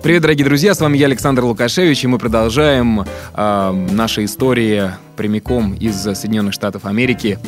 Привет, дорогие друзья, с вами я, Александр Лукашевич, и мы продолжаем э, наши истории прямиком из Соединенных Штатов Америки.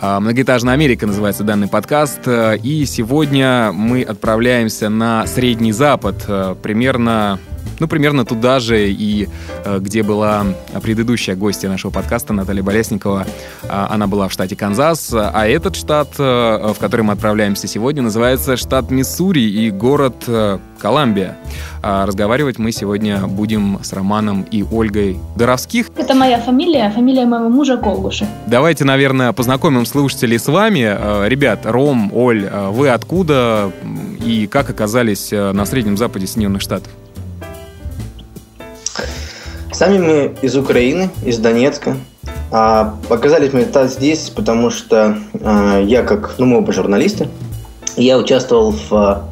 Э, «Многоэтажная Америка» называется данный подкаст, э, и сегодня мы отправляемся на Средний Запад, э, примерно ну, примерно туда же и э, где была предыдущая гостья нашего подкаста Наталья Болесникова. Э, она была в штате Канзас, а этот штат, э, в который мы отправляемся сегодня, называется штат Миссури и город э, Коламбия. А разговаривать мы сегодня будем с Романом и Ольгой Доровских. Это моя фамилия, фамилия моего мужа Колгушев. Давайте, наверное, познакомим слушателей с вами. Ребят, Ром, Оль, вы откуда и как оказались на Среднем Западе Соединенных Штатов? Сами мы из Украины, из Донецка. А оказались мы здесь, потому что а, я, как, ну, мы оба журналисты, я участвовал в,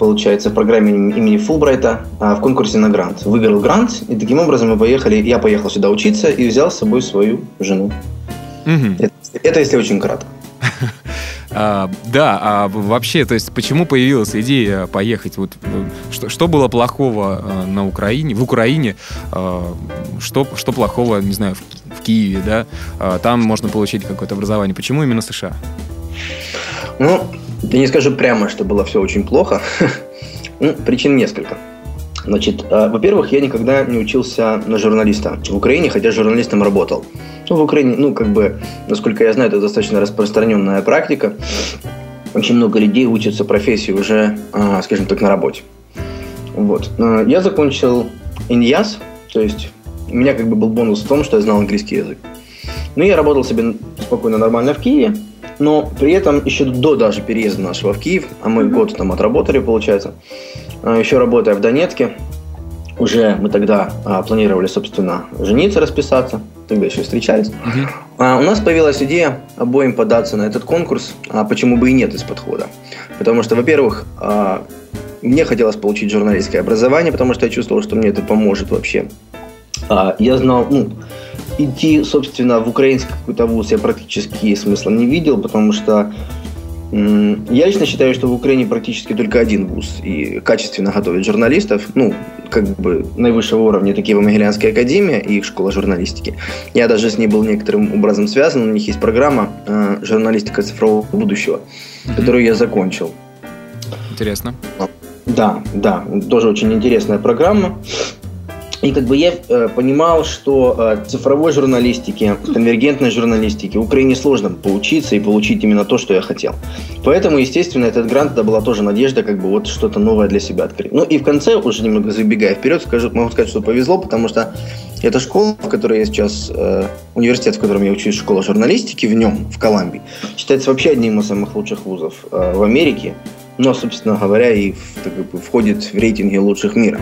получается, в программе имени Фулбрайта а, в конкурсе на грант. Выиграл грант, и таким образом мы поехали, я поехал сюда учиться и взял с собой свою жену. Угу. Это, это если очень кратко. А, да, а вообще, то есть, почему появилась идея поехать? Вот э, что, что было плохого э, на Украине, в Украине? А, что, что плохого, не знаю, в, в Киеве, да? А, там можно получить какое-то образование. Почему именно США? Ну, я не скажу прямо, что было все очень плохо. ну, причин несколько. Значит, э, во-первых, я никогда не учился на журналиста в Украине, хотя журналистом работал. Ну, в Украине, ну, как бы, насколько я знаю, это достаточно распространенная практика. Очень много людей учатся профессии уже, э, скажем так, на работе. Вот. Э, я закончил ИНЯС, то есть у меня как бы был бонус в том, что я знал английский язык. Ну, я работал себе спокойно, нормально в Киеве, но при этом еще до даже переезда нашего в Киев, а мы год там отработали, получается, а, еще работая в Донецке, уже мы тогда а, планировали, собственно, жениться, расписаться, тогда еще встречались. Uh-huh. А, у нас появилась идея обоим податься на этот конкурс, а почему бы и нет из подхода. Потому что, во-первых, а, мне хотелось получить журналистское образование, потому что я чувствовал, что мне это поможет вообще. А, я знал, ну, идти, собственно, в украинский какой-то вуз я практически смысла не видел, потому что я лично считаю, что в Украине практически только один вуз и качественно готовит журналистов, ну, как бы наивысшего уровня, такие в Могилянская академия и их школа журналистики. Я даже с ней был некоторым образом связан, у них есть программа э, «Журналистика цифрового будущего», mm-hmm. которую я закончил. Интересно. Да, да, тоже очень интересная программа. И как бы я э, понимал, что э, цифровой журналистике, конвергентной журналистике Украине сложно поучиться и получить именно то, что я хотел. Поэтому, естественно, этот грант это была тоже надежда, как бы вот что-то новое для себя открыть. Ну и в конце, уже немного забегая вперед, скажу, могу сказать, что повезло, потому что эта школа, в которой я сейчас, э, университет, в котором я учусь, школа журналистики в нем, в Колумбии, считается вообще одним из самых лучших вузов э, в Америке. Но, собственно говоря, и в, как бы, входит в рейтинги лучших мира.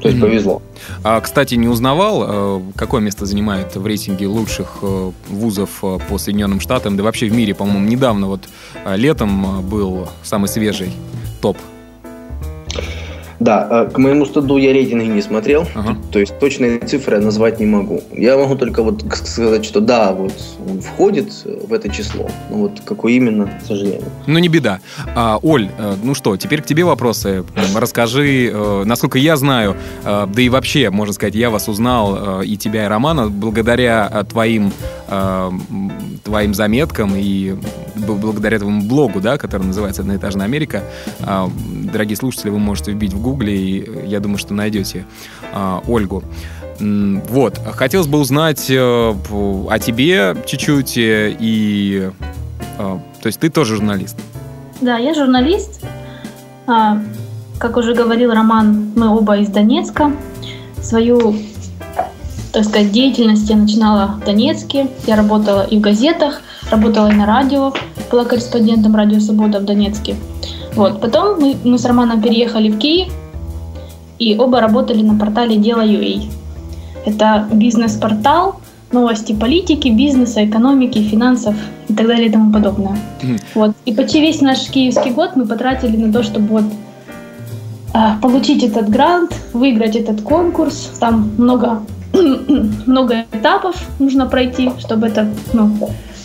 То есть mm-hmm. повезло. А, кстати, не узнавал, э, какое место занимает в рейтинге лучших э, вузов э, по Соединенным Штатам, да вообще в мире, по-моему, недавно, вот летом был самый свежий топ да, э, к моему стыду я рейтинги не смотрел, ага. то есть точные цифры я назвать не могу. Я могу только вот сказать, что да, вот он входит в это число, но вот какой именно, к сожалению. Ну не беда. А, Оль, э, ну что, теперь к тебе вопросы. Расскажи, э, насколько я знаю, да и вообще, можно сказать, я вас узнал и тебя, и Романа, благодаря твоим твоим заметкам и благодаря твоему блогу, да, который называется «Одноэтажная Америка». А, дорогие слушатели, вы можете вбить в гугле, и я думаю, что найдете а, Ольгу. Вот, хотелось бы узнать э, о тебе чуть-чуть, э, и... А, то есть ты тоже журналист? Да, я журналист. Как уже говорил Роман, мы оба из Донецка. Свою так сказать, деятельность я начинала в Донецке. Я работала и в газетах, работала и на радио, была корреспондентом «Радио Свобода» в Донецке. Вот. Потом мы, мы с Романом переехали в Киев, и оба работали на портале «Дело.ua». Это бизнес-портал, новости политики, бизнеса, экономики, финансов и так далее и тому подобное. Вот. И почти весь наш киевский год мы потратили на то, чтобы вот а, получить этот грант, выиграть этот конкурс. Там много, много этапов нужно пройти, чтобы это ну,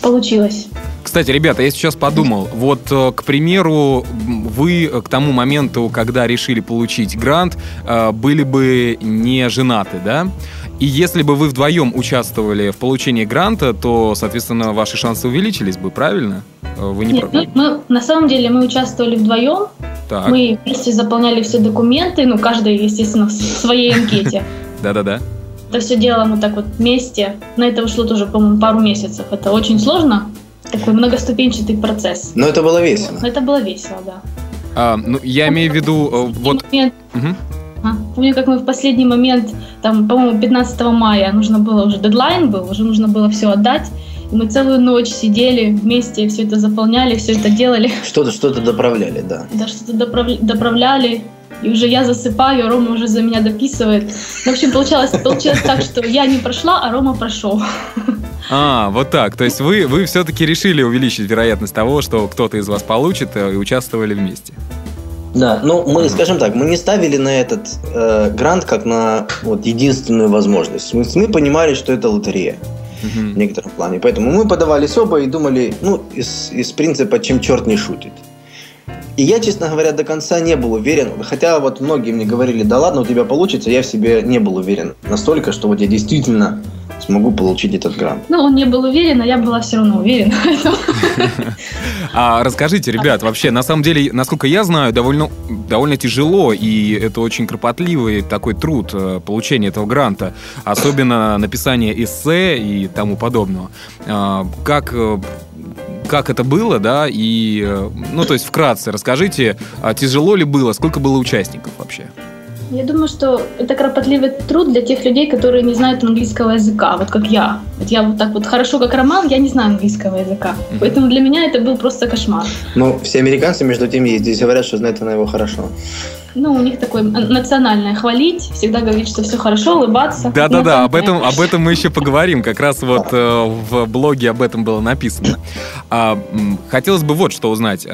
получилось. Кстати, ребята, я сейчас подумал, вот, э, к примеру, вы к тому моменту, когда решили получить грант, э, были бы не женаты, да? И если бы вы вдвоем участвовали в получении гранта, то, соответственно, ваши шансы увеличились бы, правильно? Э, Вы не Нет, про- мы, мы- на самом деле мы участвовали вдвоем, Так, мы вместе заполняли все документы, ну каждый, естественно, в своей анкете. да-да-да. Это все делаем вот так вот вместе. На это ушло тоже, по-моему, пару месяцев. Это очень сложно, такой многоступенчатый процесс. Но это было весело. Но это было весело, да. А, ну, я имею в виду, э, вот... Момент- а, Помню, как мы в последний момент, там, по-моему, 15 мая нужно было уже, дедлайн был, уже нужно было все отдать. И мы целую ночь сидели вместе, все это заполняли, все это делали. Что-то, что-то доправляли, да. Да, что-то доправ- доправляли. И уже я засыпаю, а Рома уже за меня дописывает. В общем, получалось, получилось так, что я не прошла, а Рома прошел. А, вот так. То есть вы, вы все-таки решили увеличить вероятность того, что кто-то из вас получит э, и участвовали вместе. Да, ну мы, скажем так, мы не ставили на этот э, грант как на вот единственную возможность. Мы, мы понимали, что это лотерея в Мгм. некотором плане. Поэтому мы подавались оба и думали, ну, из, из принципа, чем черт не шутит. И я, честно говоря, до конца не был уверен, хотя вот многие мне говорили, да ладно, у тебя получится, я в себе не был уверен настолько, что вот я действительно смогу получить этот грант. Ну, он не был уверен, а я была все равно уверена. А расскажите, ребят, вообще, на самом деле, насколько я знаю, довольно, довольно тяжело, и это очень кропотливый такой труд э, получения этого гранта, особенно написание эссе и тому подобного. А, Как, э, как это было, да, и, э, ну, то есть, вкратце расскажите, а тяжело ли было, сколько было участников вообще? Я думаю, что это кропотливый труд для тех людей, которые не знают английского языка, вот как я. Вот я вот так вот хорошо, как Роман, я не знаю английского языка. Поэтому для меня это был просто кошмар. Но все американцы, между тем, есть. Здесь говорят, что знает она его хорошо. Ну, у них такое национальное хвалить, всегда говорить, что все хорошо, улыбаться. Да-да-да, Ну, об этом, об этом мы еще поговорим. Как раз вот э, в блоге об этом было написано. А, хотелось бы вот что узнать.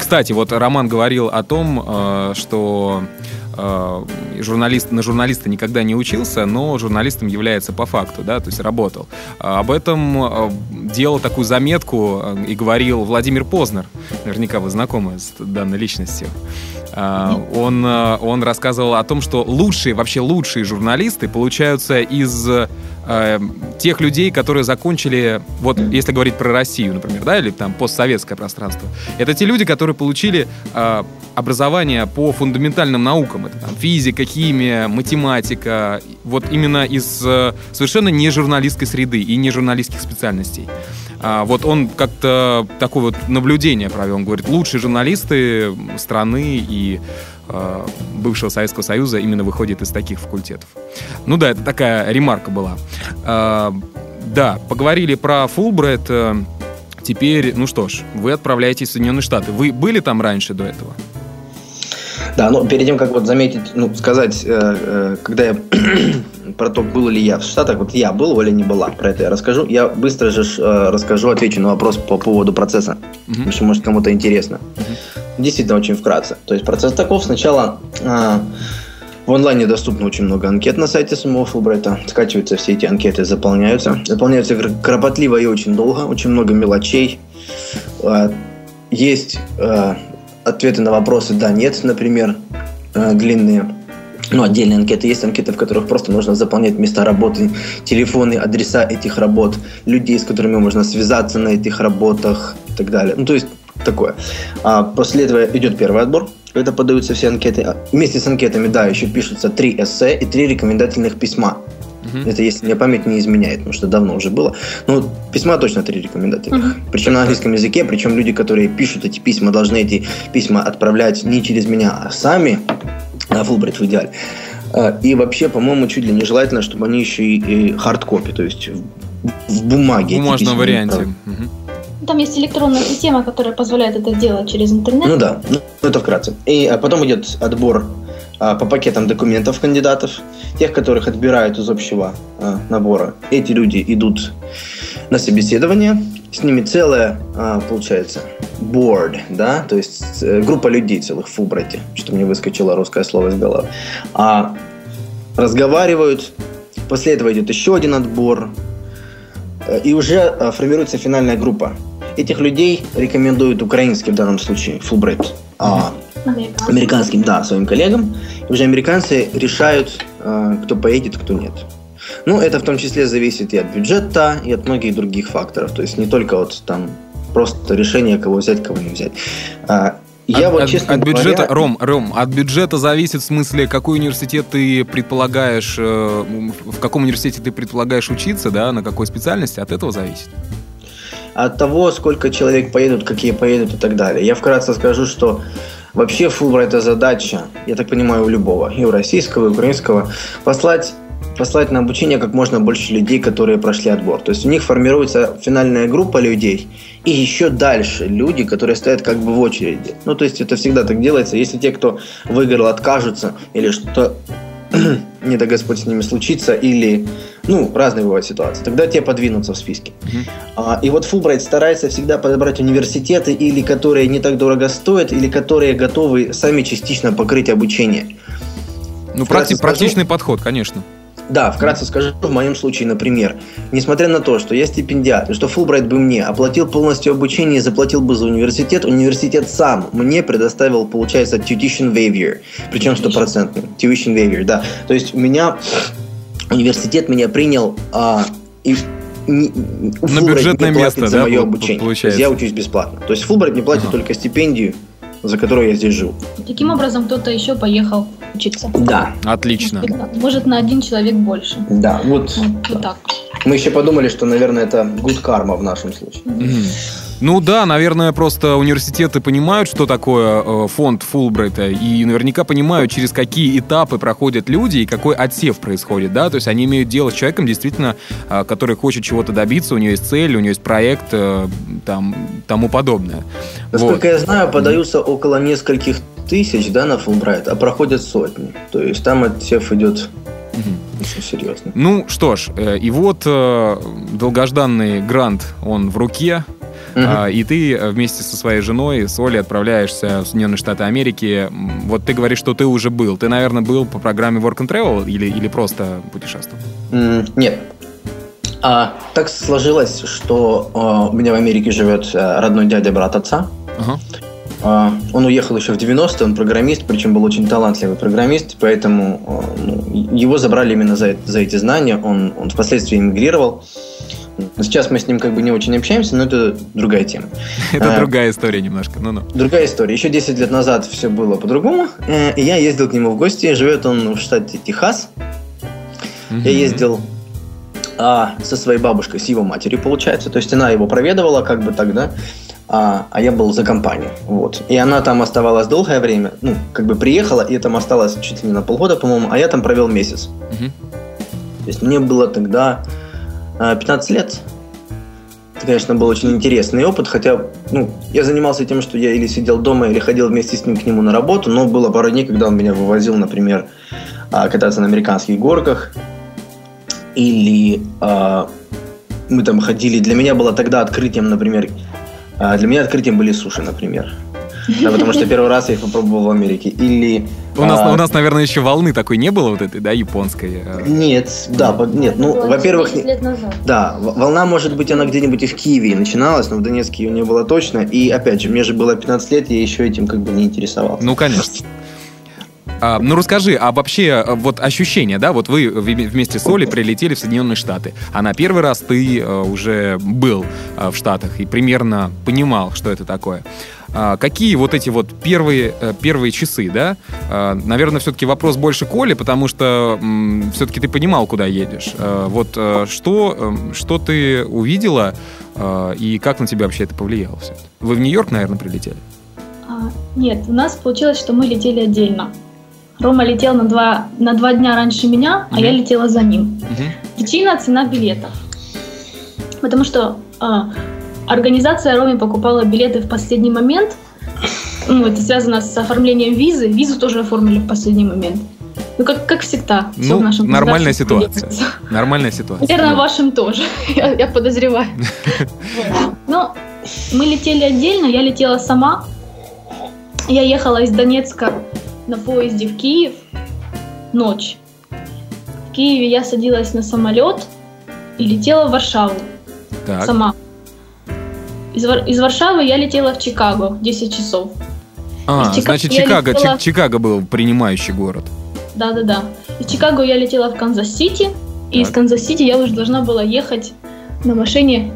Кстати, вот Роман говорил о том, э, что э, журналист, на журналиста никогда не учился, но журналистом является по факту, да, то есть работал. Об этом э, делал такую заметку и говорил Владимир Познер. Наверняка вы знакомы с данной личностью. Он, он рассказывал о том, что лучшие, вообще лучшие журналисты получаются из э, тех людей, которые закончили, вот если говорить про Россию, например, да, или там постсоветское пространство, это те люди, которые получили э, образование по фундаментальным наукам. Это там физика, химия, математика. Вот именно из э, совершенно не журналистской среды и не журналистских специальностей. А, вот он как-то такое вот наблюдение провел. Он говорит, лучшие журналисты страны и э, бывшего Советского Союза именно выходят из таких факультетов. Ну да, это такая ремарка была. А, да, поговорили про Фулбрайт. э, Теперь, ну что ж, вы отправляетесь в Соединенные Штаты. Вы были там раньше до этого? Да, но перед тем, как вот заметить, ну, сказать, э, э, когда я про то, был ли я в Штатах, вот я был, Оля не была, про это я расскажу. Я быстро же э, расскажу, отвечу на вопрос по поводу процесса, Мгм. потому что, может, кому-то интересно. Действительно, очень вкратце. То есть процесс таков. Сначала э, в онлайне доступно очень много анкет на сайте самого Фулбрайта. Скачиваются все эти анкеты, заполняются. Заполняются кр- кропотливо и очень долго, очень много мелочей. Э, Есть э, ответы на вопросы «да», «нет», например, э, длинные. Ну, отдельные анкеты. Есть анкеты, в которых просто нужно заполнять места работы, телефоны, адреса этих работ, людей, с которыми можно связаться на этих работах и так далее. Ну, то есть такое. А после этого идет первый отбор, когда подаются все анкеты. А Вместе с анкетами, да, еще пишутся три эссе и три рекомендательных письма. Мгм. Это если мне память не изменяет, потому что давно уже было. Ну, письма точно три рекомендательных. Мгм. Причем на английском языке, причем люди, которые пишут эти письма, должны эти письма отправлять не через меня, а сами на Фулбрайт в идеале. А, И вообще, по-моему, чуть ли нежелательно, чтобы они еще и, и хардкопи, то есть в, в бумаге. В бумажном варианте. отправляют. Там есть электронная система, которая позволяет это делать через интернет. Ну да, ну это вкратце. И а потом идет отбор а, по пакетам документов кандидатов, тех, которых отбирают из общего а, набора. Эти люди идут на собеседование, с ними целая, а, получается, board, да, то есть э, группа людей целых в Фулбрайте, что мне выскочило русское слово из головы, а, разговаривают, после этого идет еще один отбор, э, и уже формируется финальная группа. Этих людей рекомендуют украинский в данном случае, Фулбрайт, а, американским, да, своим коллегам. И уже американцы решают, э, кто поедет, кто нет. Ну, это в том числе зависит и от бюджета, и от многих других факторов. То есть не только вот там просто решение, кого взять, кого не взять. А, я от, вот, честно от, от говоря... бюджета, Ром, Ром, от бюджета зависит в смысле, какой университет ты предполагаешь, э, в каком университете ты предполагаешь учиться, да, на какой специальности, от этого зависит от того, сколько человек поедут, какие поедут и так далее. Я вкратце скажу, что вообще Фулбрайт это задача, я так понимаю, у любого, и у российского, и у украинского, послать послать на обучение как можно больше людей, которые прошли отбор. То есть у них формируется финальная группа людей, и еще дальше люди, которые стоят как бы в очереди. Ну, то есть это всегда так делается. Если те, кто выиграл, откажутся или что не да Господь с ними случится, или, ну, разные бывают ситуации, тогда те подвинутся в списке. Uh-huh. А, и вот Фулбрайт старается всегда подобрать университеты, или которые не так дорого стоят, или которые готовы сами частично покрыть обучение. Ну, практи- практичный подход, конечно. Да, вкратце скажу, в моем случае, например, несмотря на то, что я стипендиат, и что Фулбрайт бы мне оплатил полностью обучение и заплатил бы за университет, университет сам мне предоставил, получается, tuition waiver, причем стопроцентный. Tuition waiver, да. То есть у меня университет меня принял а, и не, на бюджетное место, за да, мое обучение. Получается. я учусь бесплатно. То есть Фулбрайт не платит ага. только стипендию, за которую я здесь живу. Таким образом, кто-то еще поехал учиться. Да. Отлично. Может, на один человек больше. Да, вот. Вот, вот так. Мы еще подумали, что, наверное, это good karma в нашем случае. Mm-hmm. Ну да, наверное, просто университеты понимают, что такое э, фонд Фулбрайта, и наверняка понимают, через какие этапы проходят люди и какой отсев происходит, да, то есть они имеют дело с человеком, действительно, э, который хочет чего-то добиться, у него есть цель, у него есть проект, э, там, тому подобное. Насколько вот. я знаю, подаются около нескольких тысяч, да, на Фулбрайт, а проходят сотни, то есть там отсев идет Угу. Очень серьезно. Ну что ж, и вот долгожданный грант, он в руке. Uh-huh. и ты вместе со своей женой, с Олей, отправляешься в Соединенные Штаты Америки. Вот ты говоришь, что ты уже был. Ты, наверное, был по программе Work and Travel или, или просто путешествовал? Нет. А, так сложилось, что а, у меня в Америке живет а, родной дядя брат отца. Uh-huh. А, он уехал еще в 90-е, он программист, причем был очень талантливый программист, поэтому а, ну, его забрали именно за, за эти знания. Он, он впоследствии эмигрировал. Сейчас мы с ним как бы не очень общаемся, но это другая тема. Это а, другая история немножко, ну-ну. Другая история. Еще 10 лет назад все было по-другому. Э, и я ездил к нему в гости. Живет он в штате Техас. Я ездил а, со своей бабушкой, с его матерью, получается. То есть она его проведывала, как бы тогда, а, а я был за компанию. Вот. И она там оставалась долгое время. Ну, как бы приехала, и там осталось чуть ли не на полгода, по-моему, а я там провел месяц. Угу. То есть мне было тогда 15 а, лет. Это, конечно, был очень интересный опыт, хотя ну, я занимался тем, что я или сидел дома, или ходил вместе с ним к нему на работу, но было пару дней, когда он меня вывозил, например, а, кататься на американских горках, или э, мы там ходили. Для меня было тогда открытием, например, для меня открытием были суши, например. Да, потому что первый раз я их попробовал в Америке. Или... У нас, а... у нас, наверное, еще волны такой не было вот этой, да, японской? А? Нет, да, нет. Ну, во-первых... Да, волна, может быть, она где-нибудь и в Киеве начиналась, но в Донецке ее не было точно. И, опять же, мне же было 15 лет, я еще этим как бы не интересовался. Ну, конечно. А, ну расскажи, а вообще а, вот ощущения, да, вот вы вместе с Олей прилетели в Соединенные Штаты, а на первый раз ты а, уже был а, в Штатах и примерно понимал, что это такое. А, какие вот эти вот первые, э, первые часы, да? А, наверное, все-таки вопрос больше Коли, потому что все-таки ты понимал, куда едешь. А, вот э, что, эм, что ты увидела и как на тебя вообще это повлияло все? Вы в Нью-Йорк, наверное, прилетели? Нет, у нас получилось, что мы летели отдельно. Рома летел на два, на два дня раньше меня, а я летела за ним. Угу. Причина – цена билетов. Потому что Организация Роми покупала билеты в последний момент, ну, это связано с оформлением визы. Визу тоже оформили в последний момент. Ну, как, как всегда. Ну, в нашем нормальная ситуация. делается. Нормальная ситуация. Наверное, Да. вашим тоже, я, я подозреваю. Но мы летели отдельно, я летела сама. Я ехала из Донецка на поезде в Киев ночь. В Киеве я садилась на самолет и летела в Варшаву Так. сама. Из, из Варшавы я летела в Чикаго 10 часов. А, из Чикаго значит, Чикаго, летела- Чи- Чикаго был принимающий город. Да-да-да. Из Чикаго я летела в Канзас-Сити, и из. Канзас-Сити я уже должна была ехать на машине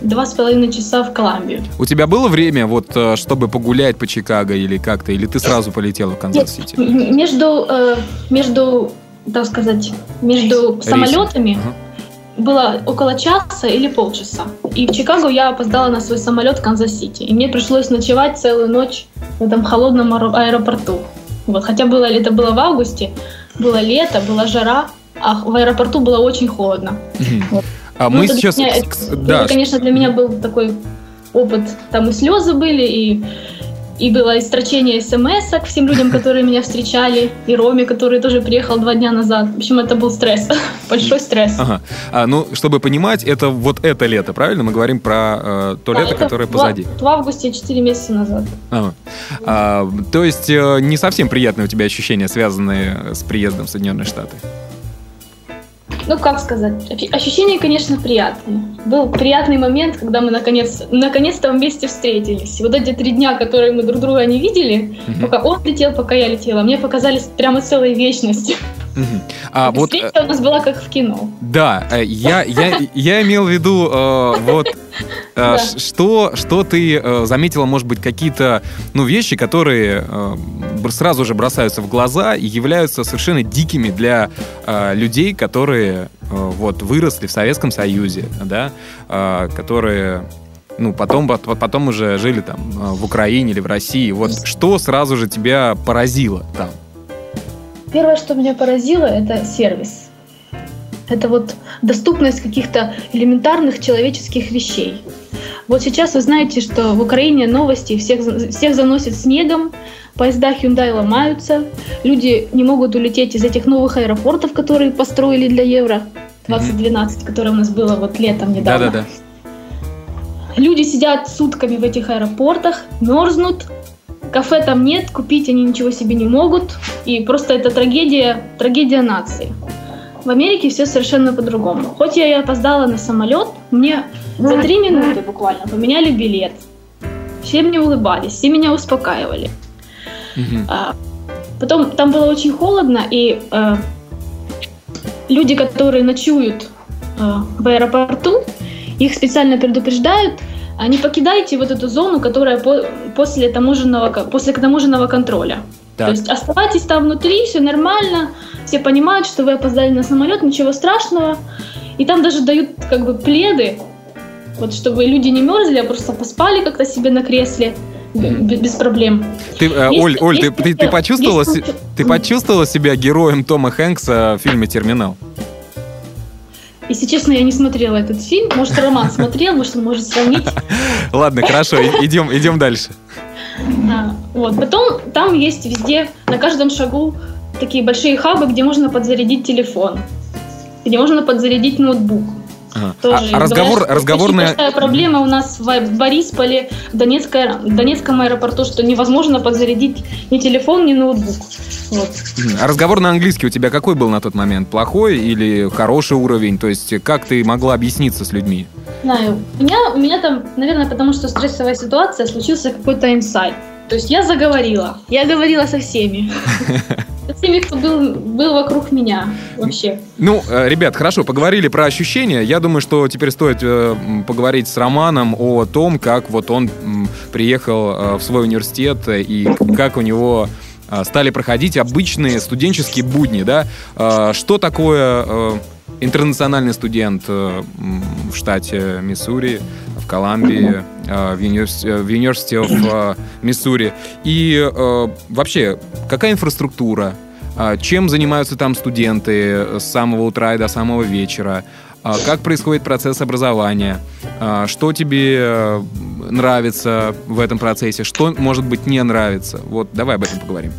два с половиной часа в Колумбию. У тебя было время, вот, э, чтобы погулять по Чикаго или как-то, или ты сразу полетела в Канзас-Сити? Между, э, между, так сказать, между самолетами Ага. Было около часа или полчаса. И в Чикаго я опоздала на свой самолет в Канзас-Сити. И мне пришлось ночевать целую ночь в этом холодном аэро- аэропорту. Вот, хотя было, это было в августе, было лето, была жара, а в аэропорту было очень холодно. Вот. А Ну, мы сейчас... меня- это, конечно, для меня был такой опыт. Там и слезы были, и, и было истрачение смс всем людям, которые меня встречали, и Роме, который тоже приехал два дня назад. В общем, это был стресс, большой стресс. Ага. А, ну, чтобы понимать, это вот это лето, правильно? Мы говорим про э, то Да, лето, которое в- позади. В августе 4 месяца назад. Ага. А, то есть э, не совсем приятные у тебя ощущения, связанные с приездом в Соединенные Штаты. Ну, как сказать, ощ- ощущения, конечно, приятные. Был приятный момент, когда мы наконец, наконец-то вместе встретились. И вот эти три дня, которые мы друг друга не видели, Мгм. пока он летел, пока я летела, мне показались прямо целой вечностью. Мгм. А вот э, Встреча у нас была как в кино. Да, э, я, я, я имел в виду, э, вот, э, Да. что, что ты э, заметила, может быть, какие-то, ну, вещи, которые э, сразу же бросаются в глаза и являются совершенно дикими для э, людей, которые, э, вот, выросли в Советском Союзе, да, э, которые ну, потом, пот- потом уже жили там э, в Украине или в России. Вот что сразу же тебя поразило там? Первое, что меня поразило, это сервис. Это вот доступность каких-то элементарных человеческих вещей. Вот сейчас вы знаете, что в Украине новости всех, всех заносит снегом, поезда Hyundai ломаются, люди не могут улететь из этих новых аэропортов, которые построили для Евро 2012, которое у нас было вот летом недавно. Да-да-да. Люди сидят сутками в этих аэропортах, мерзнут, кафе там нет, купить они ничего себе не могут, и просто это трагедия, трагедия нации. В Америке все совершенно по-другому. Хоть я и опоздала на самолет, мне за три минуты буквально поменяли билет. Все мне улыбались, все меня успокаивали. Мгм. А, Потом там было очень холодно, и э, люди, которые ночуют э, в аэропорту, их специально предупреждают, а не покидайте вот эту зону, которая по- после таможенного, после таможенного контроля. Так. То есть оставайтесь там внутри, все нормально, все понимают, что вы опоздали на самолет, ничего страшного. И там даже дают как бы пледы, вот чтобы люди не мерзли, а просто поспали как-то себе на кресле без проблем. Ты, э, Есть- Оль, Оль, ты, есть ты, ты такое- почувствовала, есть ты почувствовала себя героем Тома Хэнкса в фильме «Терминал»? Если честно, я не смотрела этот фильм. Может, Роман смотрел, может, он может сравнить. Ладно, хорошо, идем, идем дальше. А, вот. Потом там есть везде, на каждом шагу такие большие хабы, где можно подзарядить телефон, где можно подзарядить ноутбук. Ага. Тоже А, разговор, говорят, разговорная... Очень большая проблема у нас в Борисполе, в, Донецкой- в Донецком аэропорту, что невозможно подзарядить ни телефон, ни ноутбук. Вот. А разговор на английский у тебя какой был на тот момент? Плохой или хороший уровень? То есть как ты могла объясниться с людьми? знаю. У меня, у меня там, наверное, потому что стрессовая ситуация, случился какой-то инсайт. То есть я заговорила. Я говорила со всеми. Со всеми, кто был, был вокруг меня вообще. Ну, э, ребят, хорошо, поговорили про ощущения. Я думаю, что теперь стоит э, поговорить с Романом о том, как вот он приехал э, в свой университет и как у него стали проходить обычные студенческие будни, да? Что такое интернациональный студент в штате Миссури, Колумбии, э, в универс- э, в of э, Миссури? И вообще, какая инфраструктура? А, Чем занимаются там студенты с самого утра и до самого вечера? а, как происходит процесс образования, а, что тебе нравится в этом процессе, что, может быть, не нравится. Вот давай об этом поговорим.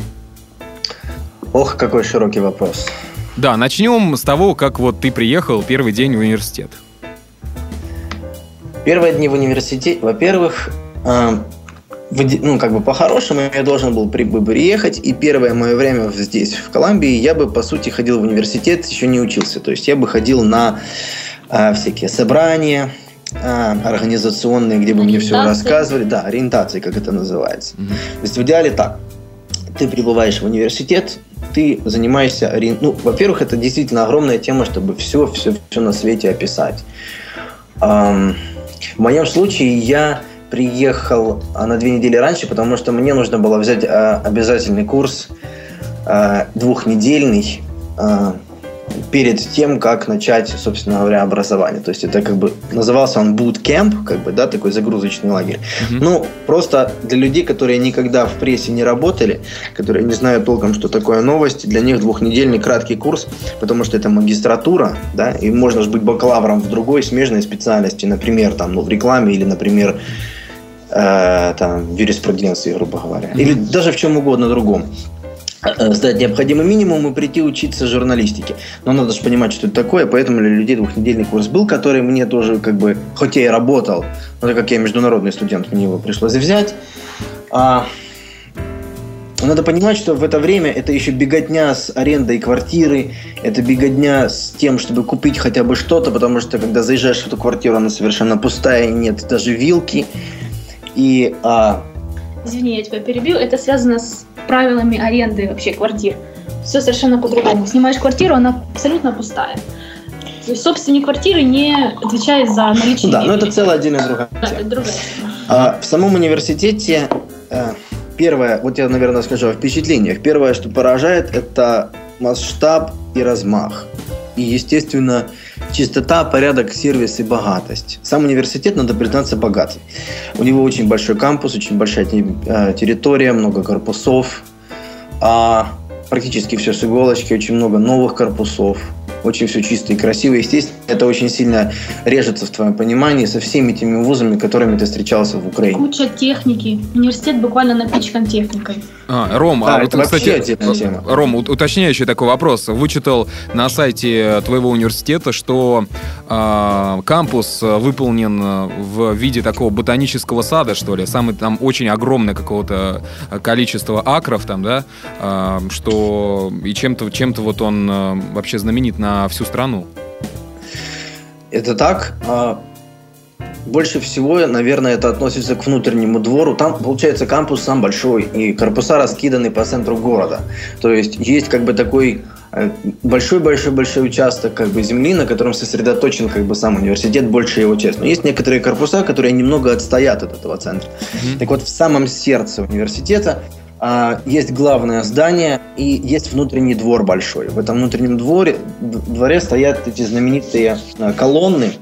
Ох, какой широкий вопрос. Да, начнем с того, как вот ты приехал первый день в университет. Первые дни в университете, во-первых, э, ну, как бы по-хорошему я должен был при, приехать, и первое мое время здесь, в Колумбии, я бы, по сути, ходил в университет, еще не учился. То есть я бы ходил на э, всякие собрания, э, организационные, где бы мне все рассказывали. Да, ориентации, как это называется. Mm-hmm. То есть в идеале так. Ты прибываешь в университет, ты занимаешься... Ну, во-первых, это действительно огромная тема, чтобы все, все, все на свете описать. В моем случае я приехал а, на две недели раньше, потому что мне нужно было взять а, обязательный курс а, двухнедельный перед тем, как начать, собственно говоря, образование. То есть это как бы назывался он bootcamp, как бы, да, такой загрузочный лагерь. Mm-hmm. Ну, просто для людей, которые никогда в прессе не работали, которые не знают толком, что такое новости, для них двухнедельный краткий курс, потому что это магистратура, да, и можно же быть бакалавром в другой смежной специальности, например, там, ну, в рекламе или, например, э, там, в юриспруденции, грубо говоря, mm-hmm. или даже в чем угодно другом. Э, сдать необходимый минимум и прийти учиться журналистике. Но надо же понимать, что это такое, поэтому для людей двухнедельный курс был, который мне тоже, как бы, хоть я и работал, но так как я международный студент, мне его пришлось взять. А, надо понимать, что в это время это еще беготня с арендой квартиры, это беготня с тем, чтобы купить хотя бы что-то, потому что когда заезжаешь в эту квартиру, она совершенно пустая, нет даже вилки. И а, Извини, я тебя перебью. Это связано с правилами аренды вообще квартир. Все совершенно по-другому. Снимаешь квартиру, она абсолютно пустая. То есть собственник квартиры не отвечает за наличие. Да, но это целая отдельная другая. Да, другая. А, в самом университете э, первое, вот я, наверное, скажу о впечатлениях. Первое, что поражает, это масштаб и размах. И, естественно, чистота, порядок, сервис и богатость. Сам университет, надо признаться, богатый. У него очень большой кампус, очень большая э, территория, много корпусов. А практически все с иголочки, очень много новых корпусов, очень все чисто и красиво. Естественно, это очень сильно режется в твоем понимании со всеми теми вузами, которыми ты встречался в Украине. Куча техники. Университет буквально напичкан техникой. А, Ром, да, а вот, кстати, тема. Ром, уточняющий такой вопрос. Вычитал на сайте твоего университета, что э, кампус выполнен в виде такого ботанического сада, что ли. Самый там очень огромное какого-то количество акров там, да, э, что и чем-то чем-то вот он э, вообще знаменит на всю страну. Это так. А, больше всего, наверное, это относится к внутреннему двору. Там, получается, кампус сам большой, и корпуса раскиданы по центру города. То есть есть как бы такой большой-большой-большой э, участок как бы земли, на котором сосредоточен как бы сам университет, больше его часть. Но есть некоторые корпуса, которые немного отстоят от этого центра. Mm-hmm. Так вот, в самом сердце университета есть главное здание и есть внутренний двор большой. В этом внутреннем дворе, дворе стоят эти знаменитые а, колонны,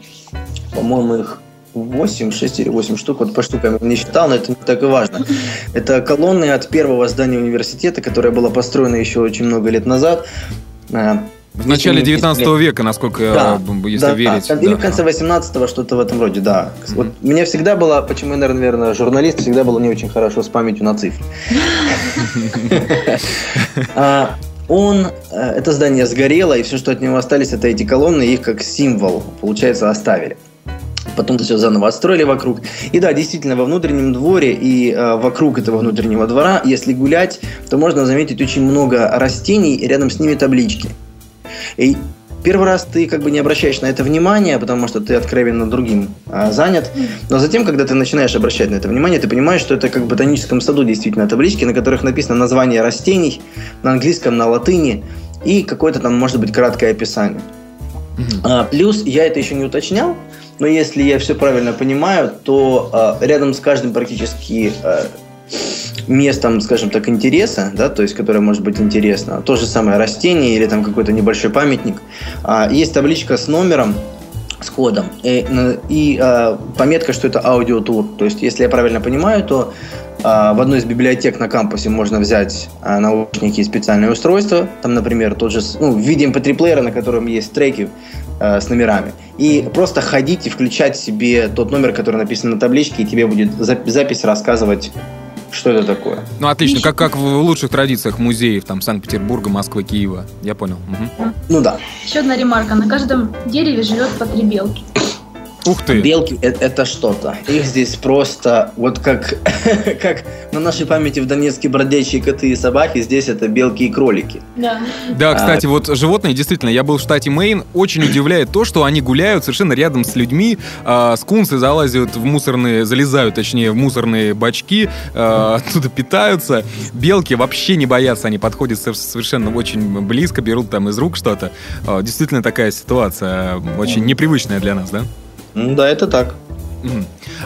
по-моему, их 8, 6 или 8 штук, вот по штукам не считал, но это не так и важно. Это колонны от первого здания университета, которое было построено еще очень много лет назад. В начале 19 века, насколько да, если да, верить. Да. Или в конце 18-го, что-то в этом роде, да. Mm-hmm. Вот мне всегда было, почему я, наверное, журналист, всегда было не очень хорошо с памятью на цифры. А, он, э, это здание сгорело, и все, что от него остались, это эти колонны, их как символ, получается, оставили потом все заново отстроили вокруг. И да, действительно, во внутреннем дворе и э, вокруг этого внутреннего двора, если гулять, то можно заметить очень много растений, и рядом с ними таблички. И первый раз ты как бы не обращаешь на это внимание, потому что ты откровенно другим а, занят. Но затем, когда ты начинаешь обращать на это внимание, ты понимаешь, что это как в ботаническом саду действительно таблички, на которых написано название растений на английском, на латыни и какое-то там, может быть, краткое описание. А, плюс я это еще не уточнял, но если я все правильно понимаю, то а, рядом с каждым практически а, местом, скажем так, интереса, да, то есть, которое может быть интересно, то же самое растение или там какой-то небольшой памятник, а, есть табличка с номером, с кодом. И, и а, пометка, что это аудиотур. То есть, если я правильно понимаю, то а, в одной из библиотек на кампусе можно взять а, наушники и специальные устройства, там, например, тот же, ну, в виде mp3-плеера, на котором есть треки э, с номерами, и просто ходить и включать себе тот номер, который написан на табличке, и тебе будет запись рассказывать что это такое? Ну, отлично, как, как в лучших традициях музеев, там, Санкт-Петербурга, Москвы, Киева. Я понял. Угу. Ну да. Еще одна ремарка. На каждом дереве живет по три белки. Ух ты! Белки это, это что-то. Их здесь просто, вот как, как на нашей памяти в Донецке бродячие коты и собаки, здесь это белки и кролики. Да. Да, кстати, а... вот животные, действительно, я был в штате Мэйн, очень удивляет то, что они гуляют совершенно рядом с людьми, э, скунсы залазят в мусорные, залезают, точнее, в мусорные бачки, э, оттуда питаются. Белки вообще не боятся, они подходят совершенно очень близко, берут там из рук что-то. Э, действительно такая ситуация очень непривычная для нас, да? Да, это так.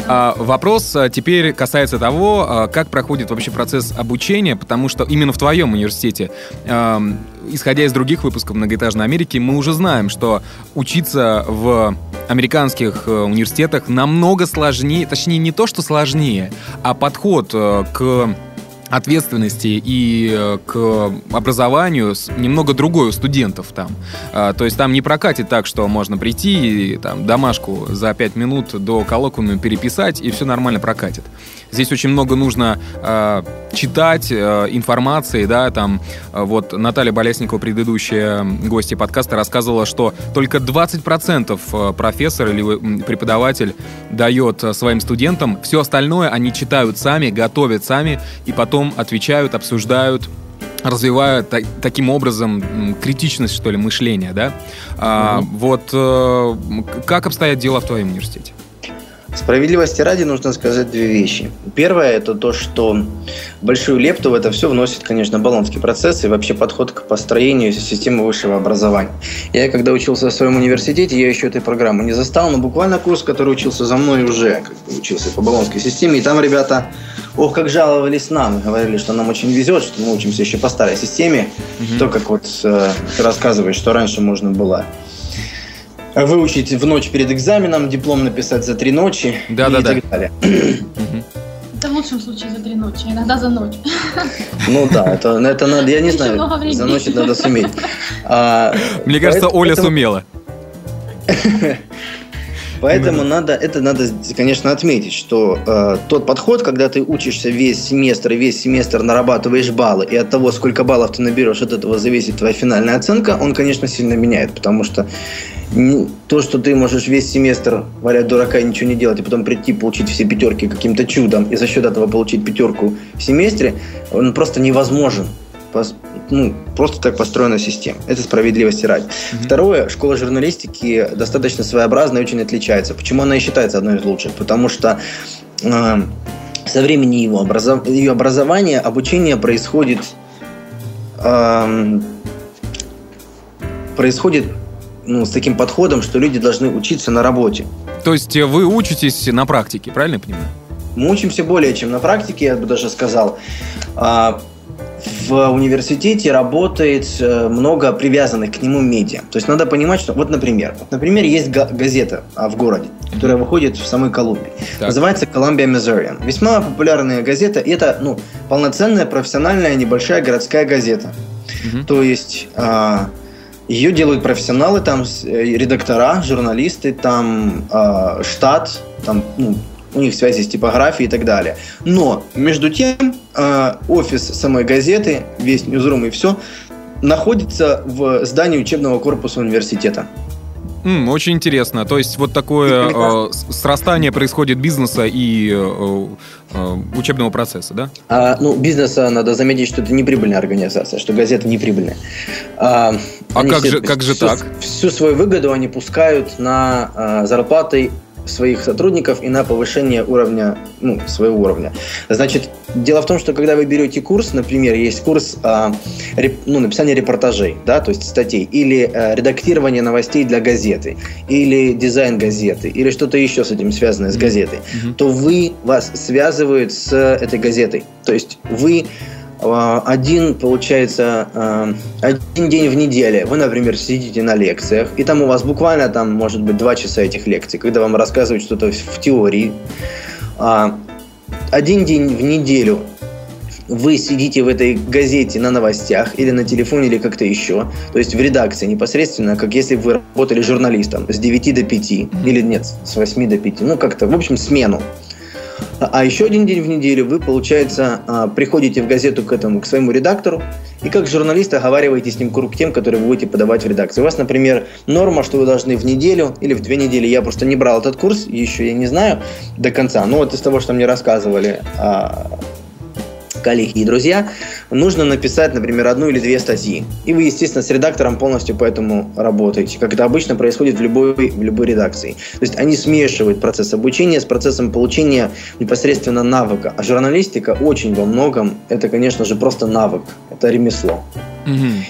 А, вопрос а, теперь касается того, а, как проходит вообще процесс обучения, потому что именно в твоем университете, исходя из других выпусков «Многоэтажной Америки», мы уже знаем, что учиться в американских э, университетах намного сложнее, точнее не то, что сложнее, а подход э, к ответственности и э, к образованию немного другой у студентов там. А, то есть там не прокатит так, что можно прийти и там домашку за пять минут до коллоквиума переписать, и все нормально прокатит. Здесь очень много нужно э, читать э, информации, да, там э, вот Наталья Болесникова, предыдущая гостья подкаста, рассказывала, что только 20% э, профессор или преподаватель дает э, своим студентам, все остальное они читают сами, готовят сами и потом отвечают, обсуждают, развивают та- таким образом критичность, что ли, мышления, да? А, mm-hmm. Вот э, как обстоят дела в твоем университете? Справедливости ради нужно сказать две вещи. Первое – это то, что большую лепту в это все вносит, конечно, баллонский процесс и вообще подход к построению системы высшего образования. Я, когда учился в своем университете, я еще этой программы не застал, но буквально курс, который учился за мной уже, как бы учился по баллонской системе, и там ребята, ох, как жаловались нам, говорили, что нам очень везет, что мы учимся еще по старой системе, угу. то, как вот э, ты рассказываешь, что раньше можно было выучить в ночь перед экзаменом, диплом написать за три ночи да, и да, так да. далее. Это в лучшем случае за три ночи, иногда за ночь. Ну да, это, это надо, я не Еще знаю, за ночь надо суметь. А, Мне кажется, поэтому, Оля сумела. Поэтому надо, это надо, конечно, отметить, что э, тот подход, когда ты учишься весь семестр и весь семестр нарабатываешь баллы, и от того, сколько баллов ты наберешь, от этого зависит твоя финальная оценка, он, конечно, сильно меняет, потому что то, что ты можешь весь семестр валять дурака и ничего не делать, и потом прийти получить все пятерки каким-то чудом, и за счет этого получить пятерку в семестре, он просто невозможен. Ну, просто так построена система. Это справедливости ради. Mm-hmm. Второе, школа журналистики достаточно своеобразная и очень отличается. Почему она и считается одной из лучших? Потому что э, со времени его образов... ее образования обучение происходит э, происходит ну, с таким подходом, что люди должны учиться на работе. То есть э, вы учитесь на практике, правильно я понимаю? Мы учимся более чем на практике, я бы даже сказал. А, в университете работает э, много привязанных к нему медиа. То есть надо понимать, что вот, например, вот, например, есть газета а, в городе, которая выходит в самой Колумбии. Так. Называется Columbia Missourian. Весьма популярная газета. И это ну, полноценная, профессиональная, небольшая городская газета. Угу. То есть а, ее делают профессионалы, там э, редактора, журналисты, там э, штат, там ну, у них связи с типографией и так далее. Но между тем э, офис самой газеты, весь ньюзрум и все находится в здании учебного корпуса университета. Mm, очень интересно. То есть вот такое э, срастание происходит бизнеса и э, э, учебного процесса, да? А, ну, бизнеса надо заметить, что это неприбыльная организация, что газета неприбыльная. А, а как, же, как же всю, так? Всю свою выгоду они пускают на а, зарплаты своих сотрудников и на повышение уровня, ну, своего уровня. Значит, дело в том, что когда вы берете курс, например, есть курс а, реп, ну, написания репортажей, да, то есть статей, или а, редактирование новостей для газеты, или дизайн газеты, или что-то еще с этим связанное с газетой, mm-hmm. то вы вас связывают с этой газетой. То есть вы один, получается, а, один день в неделю вы, например, сидите на лекциях, и там у вас буквально там может быть два часа этих лекций, когда вам рассказывают что-то в теории. А, один день в неделю вы сидите в этой газете на новостях или на телефоне или как-то еще, то есть в редакции непосредственно, как если бы вы работали журналистом с 9 до 5, или нет, с 8 до 5, ну как-то, в общем, смену. А еще один день в неделю вы, получается, а, приходите в газету к этому, к своему редактору, и как журналист оговариваете с ним круг тем, которые вы будете подавать в редакции. У вас, например, норма, что вы должны в неделю или в две недели, я просто не брал этот курс, еще я не знаю до конца, но вот из того, что мне рассказывали а, коллеги и друзья, нужно написать, например, одну или две статьи. И вы, естественно, с редактором полностью по этому работаете, как это обычно происходит в любой, в любой редакции. То есть они смешивают процесс обучения с процессом получения непосредственно навыка. А журналистика очень во многом, это, конечно же, просто навык, это ремесло.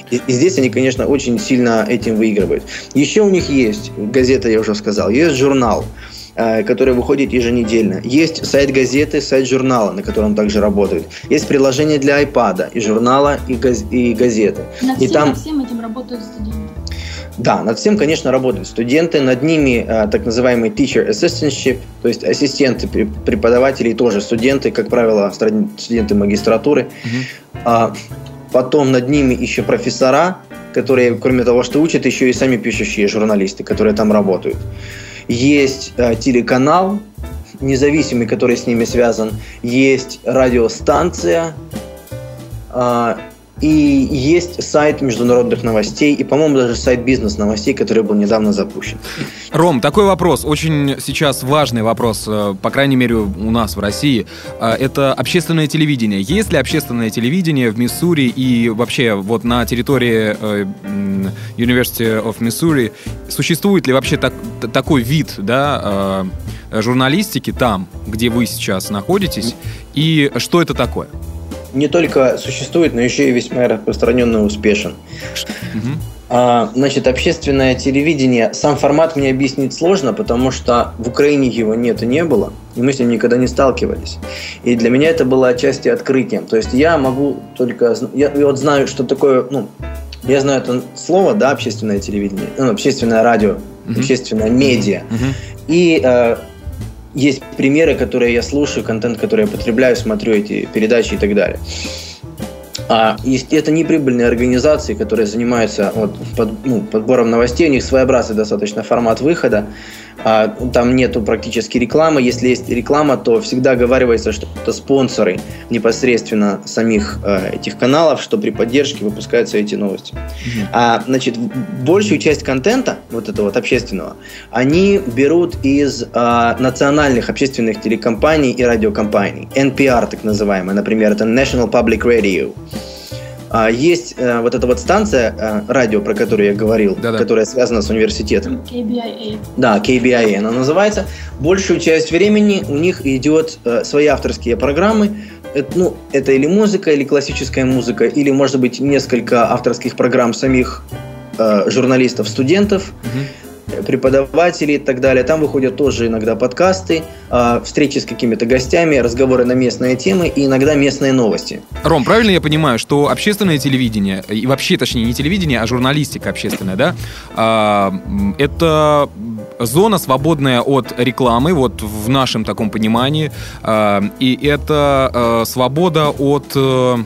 И, и здесь они, конечно, очень сильно этим выигрывают. Еще у них есть газета, я уже сказал, есть журнал. Э, который выходит еженедельно. Есть сайт газеты, сайт журнала, на котором также работают. Есть приложение для iPad, и журнала, и, газ, и газеты. Над и всем, там... над всем этим работают студенты. Да, над всем, конечно, работают студенты, над ними э, так называемый teacher assistantship, то есть ассистенты преподавателей, тоже студенты, как правило, студенты магистратуры. Mm-hmm. А, потом над ними еще профессора, которые, кроме того, что учат, еще и сами пишущие журналисты, которые там работают есть э, телеканал независимый, который с ними связан, есть радиостанция, э, и есть сайт международных новостей, и, по-моему, даже сайт бизнес-новостей, который был недавно запущен. Ром, такой вопрос, очень сейчас важный вопрос, э, по крайней мере, у нас в России. Э, это общественное телевидение. Есть ли общественное телевидение в Миссури и вообще вот на территории э, University of Missouri? Существует ли вообще так, такой вид да, журналистики там, где вы сейчас находитесь? И что это такое? Не только существует, но еще и весьма распространенно и успешен. А, значит, общественное телевидение, сам формат мне объяснить сложно, потому что в Украине его нет и не было, и мы с ним никогда не сталкивались. И для меня это было отчасти открытием. То есть я могу только... Я, я вот знаю, что такое... Ну, я знаю это слово, да, общественное телевидение, ну, общественное радио, uh-huh. общественное медиа. Uh-huh. И э, есть примеры, которые я слушаю, контент, который я потребляю, смотрю эти передачи и так далее. А, это неприбыльные организации, которые занимаются вот, под, ну, подбором новостей, у них своеобразный достаточно формат выхода. А, там нету практически рекламы. Если есть реклама, то всегда оговаривается, что это спонсоры непосредственно самих э, этих каналов, что при поддержке выпускаются эти новости. Mm-hmm. А, значит, большую часть контента, вот этого вот общественного, они берут из э, национальных общественных телекомпаний и радиокомпаний. NPR, так называемая, например, это National Public Radio. А, есть э, вот эта вот станция э, радио, про которую я говорил, Да-да. которая связана с университетом. KBIA. Да, KBIA она называется. Большую часть времени у них идет э, свои авторские программы. Это, ну, это или музыка, или классическая музыка, или, может быть, несколько авторских программ самих э, журналистов, студентов. Угу преподаватели и так далее. Там выходят тоже иногда подкасты, а, встречи с какими-то гостями, разговоры на местные темы и иногда местные новости. Ром, правильно я понимаю, что общественное телевидение, и вообще, точнее, не телевидение, а журналистика общественная, да, а, это зона, свободная от рекламы, вот в нашем таком понимании, а, и это свобода от э,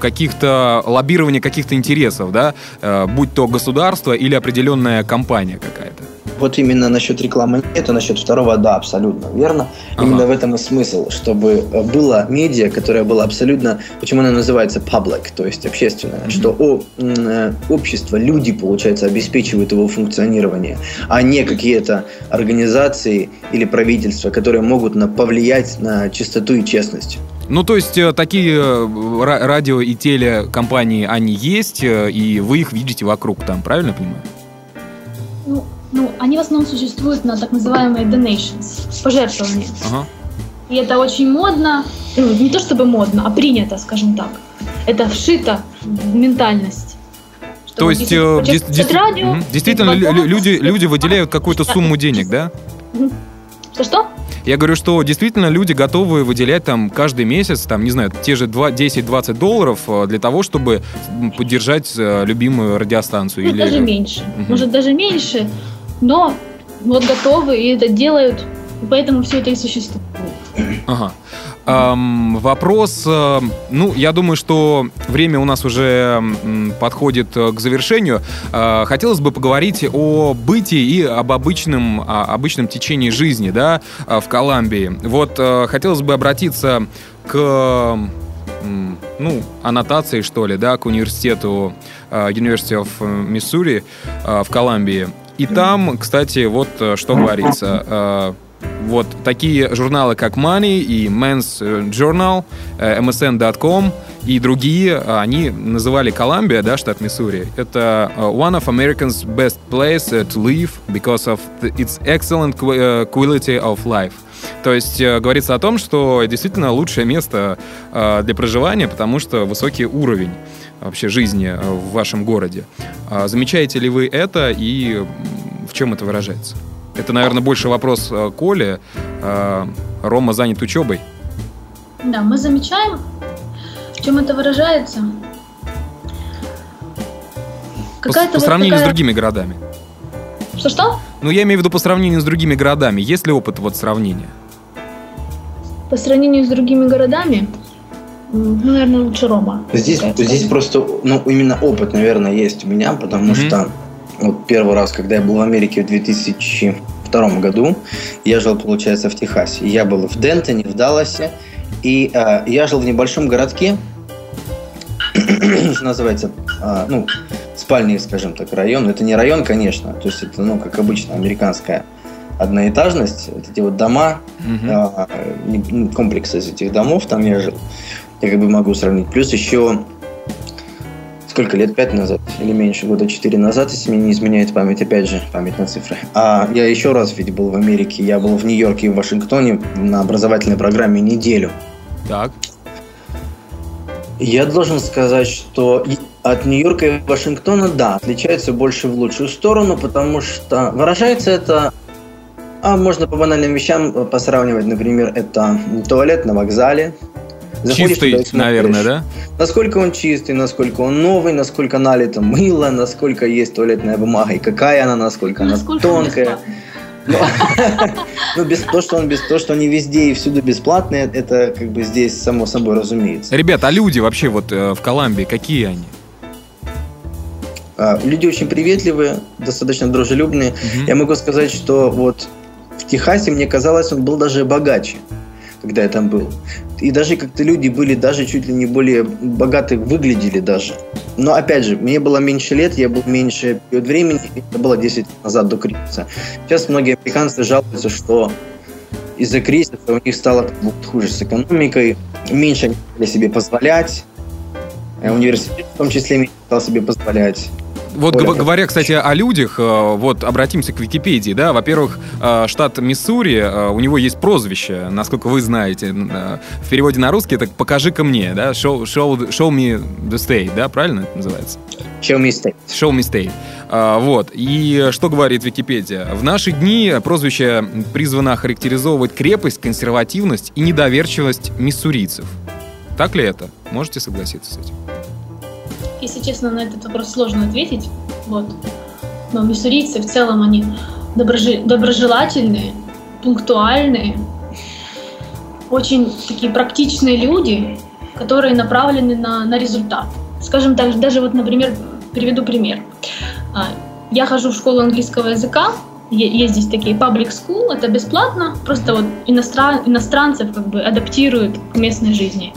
каких-то лоббирования каких-то интересов, да, э, будь то государство или определенная компания какая-то. Вот именно насчет рекламы нет, а насчет второго, да, абсолютно верно. Ага. Именно в этом и смысл, чтобы было медиа, которое было абсолютно, почему оно называется public, то есть общественное, mm-hmm. что о, э, общество, люди, получается, обеспечивают его функционирование, а не какие-то организации или правительства, которые могут на, повлиять на чистоту и честность. Ну, то есть э, такие э, радио и телекомпании, они есть, э, и вы их видите вокруг там, правильно понимаю? Ну, ну, они в основном существуют на так называемые donations, пожертвования. Ага. И это очень модно, ну, не то чтобы модно, а принято, скажем так. Это вшито в ментальность. То есть э, дес, радио, угу. действительно люди, люди выделяют какую-то сумму денег, да? Что-что? Я говорю, что действительно люди готовы выделять там каждый месяц, там, не знаю, те же 10-20 долларов э, для того, чтобы поддержать э, любимую радиостанцию. Может, или... даже меньше. Угу. Может, даже меньше, но вот готовы и это делают, и поэтому все это и существует. Ага. Эм, вопрос, э, ну, я думаю, что время у нас уже м, подходит э, к завершению. Э, хотелось бы поговорить о бытии и об обычном, о обычном течении жизни, да, э, в Колумбии. Вот э, хотелось бы обратиться к, ну, аннотации, что ли, да, к университету э, University of Missouri э, в Колумбии. И там, кстати, вот что говорится. Э, вот такие журналы, как Money и Men's Journal, э, MSN.com и другие, э, они называли Колумбия, да, штат Миссури, это э, one of America's best place to live because of its excellent quality of life. То есть говорится о том, что действительно лучшее место для проживания, потому что высокий уровень вообще жизни в вашем городе. А замечаете ли вы это и в чем это выражается? Это, наверное, больше вопрос э, Коле. Э, Рома занят учебой. Да, мы замечаем, в чем это выражается. По, по вот сравнению такая... с другими городами. Что-что? Ну, я имею в виду по сравнению с другими городами. Есть ли опыт вот сравнения? По сравнению с другими городами? Ну, наверное, лучше Рома. Здесь, здесь просто, ну, именно опыт, наверное, есть у меня, потому mm-hmm. что вот первый раз, когда я был в Америке в 2002 году, я жил, получается, в Техасе. Я был в Дентоне, в Далласе, и э, я жил в небольшом городке, что называется, э, ну, спальный, скажем так, район. Это не район, конечно, то есть это, ну, как обычно, американская одноэтажность, вот эти вот дома, mm-hmm. э, комплекс из этих домов, там я жил. Я как бы могу сравнить. Плюс еще сколько лет, пять назад или меньше, года четыре назад, если мне не изменяет память, опять же, память на цифры. А я еще раз ведь был в Америке, я был в Нью-Йорке и в Вашингтоне на образовательной программе неделю. Так. Я должен сказать, что от Нью-Йорка и Вашингтона, да, отличается больше в лучшую сторону, потому что выражается это а можно по банальным вещам посравнивать, например, это туалет на вокзале, Заходишь чистый, туда наверное, да? Насколько он чистый, насколько он новый, насколько налито мыло, насколько есть туалетная бумага и какая она, насколько, насколько она тонкая. Ну, ну, без то, что он без то, что они везде и всюду бесплатные, это как бы здесь само собой разумеется. Ребят, а люди вообще вот э, в Колумбии какие они? А, люди очень приветливые, достаточно дружелюбные. Я могу сказать, что вот в Техасе мне казалось, он был даже богаче когда я там был. И даже как-то люди были даже чуть ли не более богатые, выглядели даже. Но опять же, мне было меньше лет, я был меньше период времени, это было 10 лет назад до кризиса. Сейчас многие американцы жалуются, что из-за кризиса у них стало хуже с экономикой, меньше они себе позволять, э, университет в том числе меньше стал себе позволять. Вот говоря, кстати, о людях, э, вот обратимся к Википедии, да, во-первых, э, штат Миссури, э, у него есть прозвище, насколько вы знаете, в переводе на русский это «покажи-ка мне», да, show, show, show me the state, да, правильно это называется? Show me state. Show me state. Вот. И что говорит Википедия? В наши дни прозвище призвано охарактеризовывать крепость, консервативность и недоверчивость миссурийцев. Так ли это? Можете согласиться с этим? Если честно, на этот вопрос сложно ответить. Вот. Но миссурийцы в целом, они доброжи... доброжелательные, пунктуальные, очень такие практичные люди, которые направлены на, на результат. Скажем так, даже вот, например, приведу пример. А, я хожу в школу английского языка, есть здесь такие public school, это бесплатно, просто вот иностран, иностранцев как бы адаптируют к местной жизни.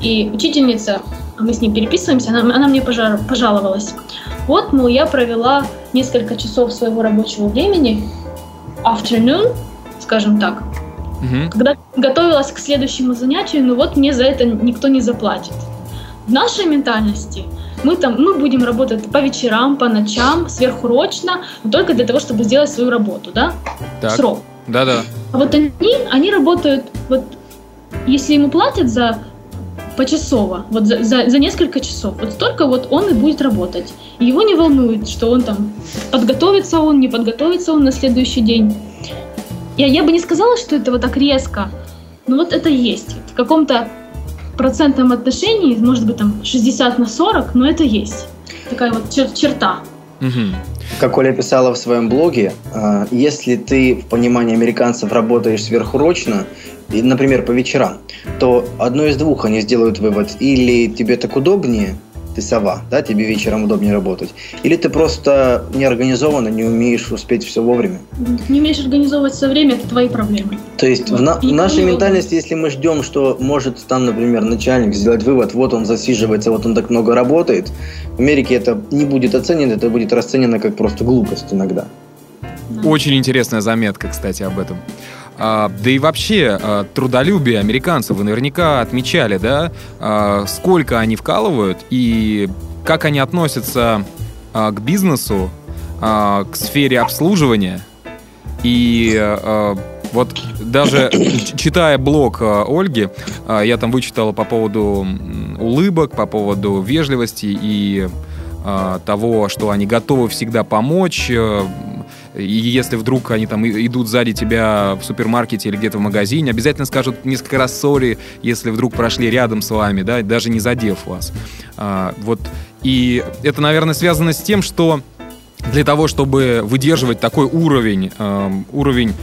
И учительница мы с ней переписываемся, она, она мне пожар, пожаловалась. Вот, мол, я провела несколько часов своего рабочего времени, afternoon, скажем так, угу. когда готовилась к следующему занятию, но вот мне за это никто не заплатит. В нашей ментальности мы там, мы будем работать по вечерам, по ночам, сверхурочно, но только для того, чтобы сделать свою работу, да? Так. Срок. Да-да. А вот они, они работают, вот если ему платят за почасово, вот за, за, за несколько часов. Вот столько вот он и будет работать. И его не волнует, что он там подготовится он, не подготовится он на следующий день. Я, я бы не сказала, что это вот так резко, но вот это есть. В каком-то процентном отношении, может быть, там 60 на 40, но это есть. Такая вот чер- черта. Угу. Как Оля писала в своем блоге, а, если ты в понимании американцев работаешь сверхурочно, например, по вечерам, то одно из двух они сделают вывод. Или тебе так удобнее, ты сова, да, тебе вечером удобнее работать. Или ты просто неорганизованно, не умеешь успеть все вовремя. Не умеешь организовывать все время, это твои проблемы. То есть вот. в, на, в нашей ментальности, если мы ждем, что может там, например, начальник сделать вывод, вот он засиживается, вот он так много работает, в Америке это не будет оценено, это будет расценено как просто глупость иногда. Да. Очень интересная заметка, кстати, об этом. А, да и вообще, а, трудолюбие американцев вы наверняка отмечали, да? А, сколько они вкалывают и как они относятся к бизнесу, к сфере обслуживания. И вот даже читая блог Ольги, я там вычитал по поводу улыбок, по поводу вежливости и того, что они готовы всегда помочь, и если вдруг они там идут сзади тебя в супермаркете или где-то в магазине, обязательно скажут несколько раз сори, если вдруг прошли рядом с вами, да, даже не задев вас. А, вот. И это, наверное, связано с тем, что для того, чтобы выдерживать такой уровень, э, уровень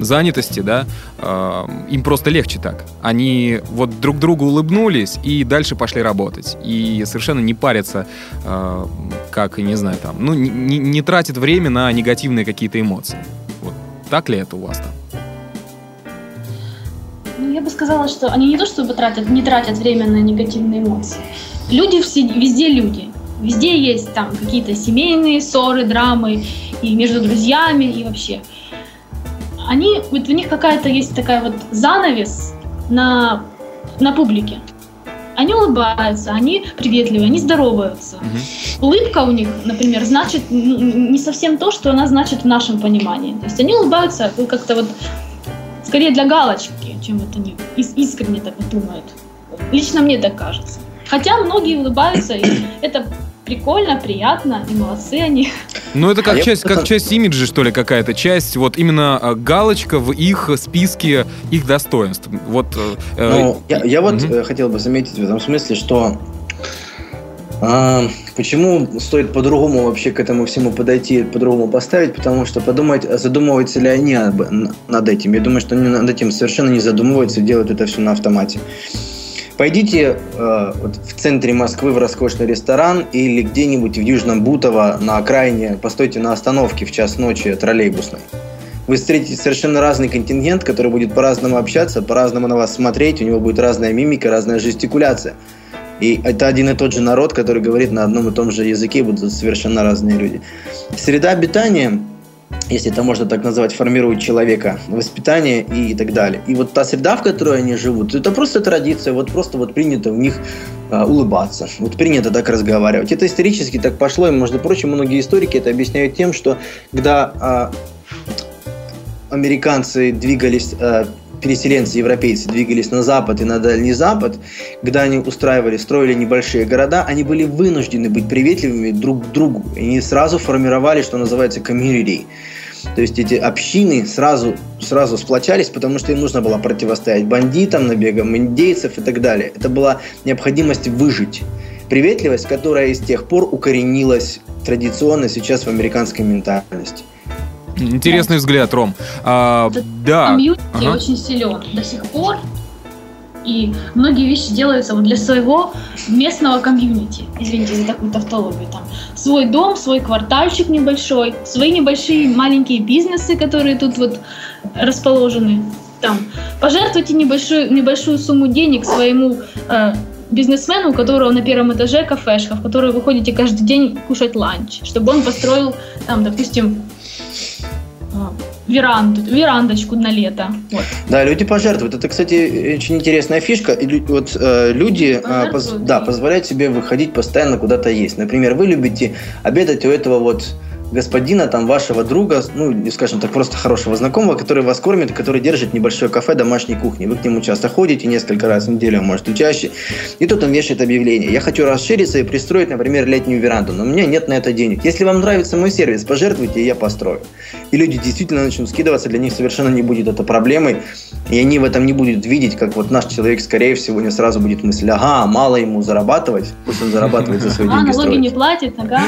занятости, да, э, им просто легче так. Они вот друг другу улыбнулись и дальше пошли работать. И совершенно не парятся, э, как, не знаю, там, ну, не, не тратят время на негативные какие-то эмоции. Вот. Так ли это у вас там? Ну, я бы сказала, что они не то чтобы тратят, не тратят время на негативные эмоции. Люди все, везде люди. Везде есть там какие-то семейные ссоры, драмы и между друзьями и вообще они, вот у них какая-то есть такая вот занавес на, на публике. Они улыбаются, они приветливые, они здороваются. Угу. Улыбка у них, например, значит не совсем то, что она значит в нашем понимании. То есть они улыбаются как-то вот скорее для галочки, чем это они искренне так думают. Лично мне так кажется. Хотя многие улыбаются, и это прикольно, приятно, и молодцы они. Ну, это как, а часть, я... как часть имиджа, что ли, какая-то часть, вот именно а, галочка в их списке их достоинств. Вот, э, ну, я, я вот угу. хотел бы заметить в этом смысле, что а, почему стоит по-другому вообще к этому всему подойти, по-другому поставить, потому что подумать, задумываются ли они об, над этим. Я думаю, что они над этим совершенно не задумываются, делают это все на автомате. Пойдите э, вот в центре Москвы в роскошный ресторан или где-нибудь в Южном Бутово на окраине, постойте на остановке в час ночи троллейбусной. Вы встретите совершенно разный контингент, который будет по-разному общаться, по-разному на вас смотреть, у него будет разная мимика, разная жестикуляция. И это один и тот же народ, который говорит на одном и том же языке, будут совершенно разные люди. Среда обитания если это можно так назвать, формирует человека, воспитание и так далее. И вот та среда, в которой они живут, это просто традиция, вот просто вот принято в них а, улыбаться, вот принято так разговаривать. Это исторически так пошло, и, между прочим, многие историки это объясняют тем, что когда а, американцы двигались а, переселенцы, европейцы двигались на запад и на Дальний Запад, когда они устраивали, строили небольшие города, они были вынуждены быть приветливыми друг к другу. И они сразу формировали, что называется, community. То есть эти общины сразу, сразу сплочались, потому что им нужно было противостоять бандитам, набегам индейцев и так далее. Это была необходимость выжить. Приветливость, которая с тех пор укоренилась традиционно сейчас в американской ментальности. Интересный взгляд, Ром. А, да. Комьюнити ага. очень силен до сих пор. И многие вещи делаются вот для своего местного комьюнити. Извините за такую тавтологию. Там свой дом, свой квартальчик небольшой, свои небольшие маленькие бизнесы, которые тут вот расположены. Там пожертвуйте небольшую, небольшую сумму денег своему э, бизнесмену, у которого на первом этаже кафешка, в которой вы ходите каждый день кушать ланч, чтобы он построил там, допустим, веранду, верандочку на лето. Вот. Да, люди пожертвуют. Это, кстати, очень интересная фишка. И вот э, люди э, поз, да, позволяют себе выходить постоянно куда-то есть. Например, вы любите обедать у этого вот господина, там, вашего друга, ну, скажем так, просто хорошего знакомого, который вас кормит, который держит небольшое кафе домашней кухни. Вы к нему часто ходите, несколько раз в неделю, может и чаще. И тут он вешает объявление. Я хочу расшириться и пристроить, например, летнюю веранду, но у меня нет на это денег. Если вам нравится мой сервис, пожертвуйте, и я построю. И люди действительно начнут скидываться, для них совершенно не будет это проблемой, и они в этом не будут видеть, как вот наш человек, скорее всего, не сразу будет мысль, ага, мало ему зарабатывать, пусть он зарабатывает за свои деньги. А, налоги не платит, ага.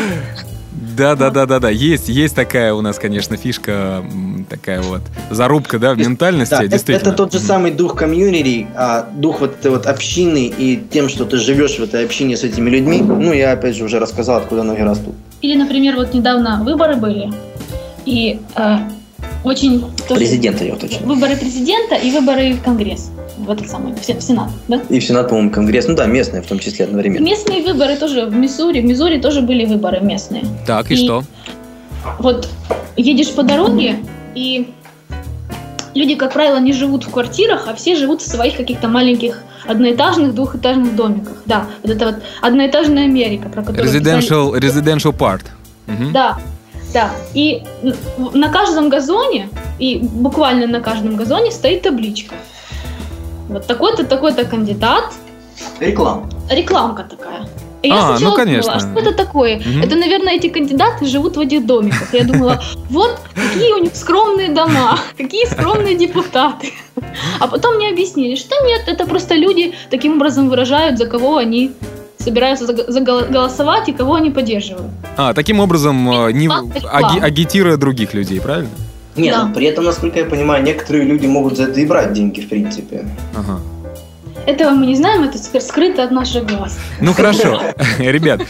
Да, да, да, да, да. Есть, есть такая у нас, конечно, фишка, такая вот зарубка, да, в ментальности, да, действительно. Это, тот же самый дух комьюнити, а, дух вот этой вот общины и тем, что ты живешь в этой общине с этими людьми. Ну, я опять же уже рассказал, откуда ноги растут. Или, например, вот недавно выборы были, и э, очень... Президента, я уточню. Выборы президента и выборы в Конгресс в этот самый, в Сенат, да? И в Сенат, по-моему, Конгресс, ну да, местные в том числе одновременно. Местные выборы тоже в Миссури, в Миссури тоже были выборы местные. Так, и, и что? Вот едешь по дороге, и люди, как правило, не живут в квартирах, а все живут в своих каких-то маленьких одноэтажных, двухэтажных домиках. Да, вот это вот одноэтажная Америка, про которую Residential, писали... residential part. Угу. Да, да. И на каждом газоне, и буквально на каждом газоне стоит табличка. Вот такой-то, такой-то кандидат. Реклама. Рекламка такая. И я а, ну конечно. Думала, что это такое? Угу. Это, наверное, эти кандидаты живут в этих домиках. Я думала, вот какие у них скромные дома, какие скромные депутаты. А потом мне объяснили, что нет, это просто люди таким образом выражают, за кого они собираются голосовать и кого они поддерживают. А, таким образом, э, не, аги, агитируя других людей, правильно? Нет, да. при этом, насколько я понимаю, некоторые люди могут за это и брать деньги, в принципе. Ага. Этого мы не знаем, это скрыто от наших глаз. Ну хорошо, ребят,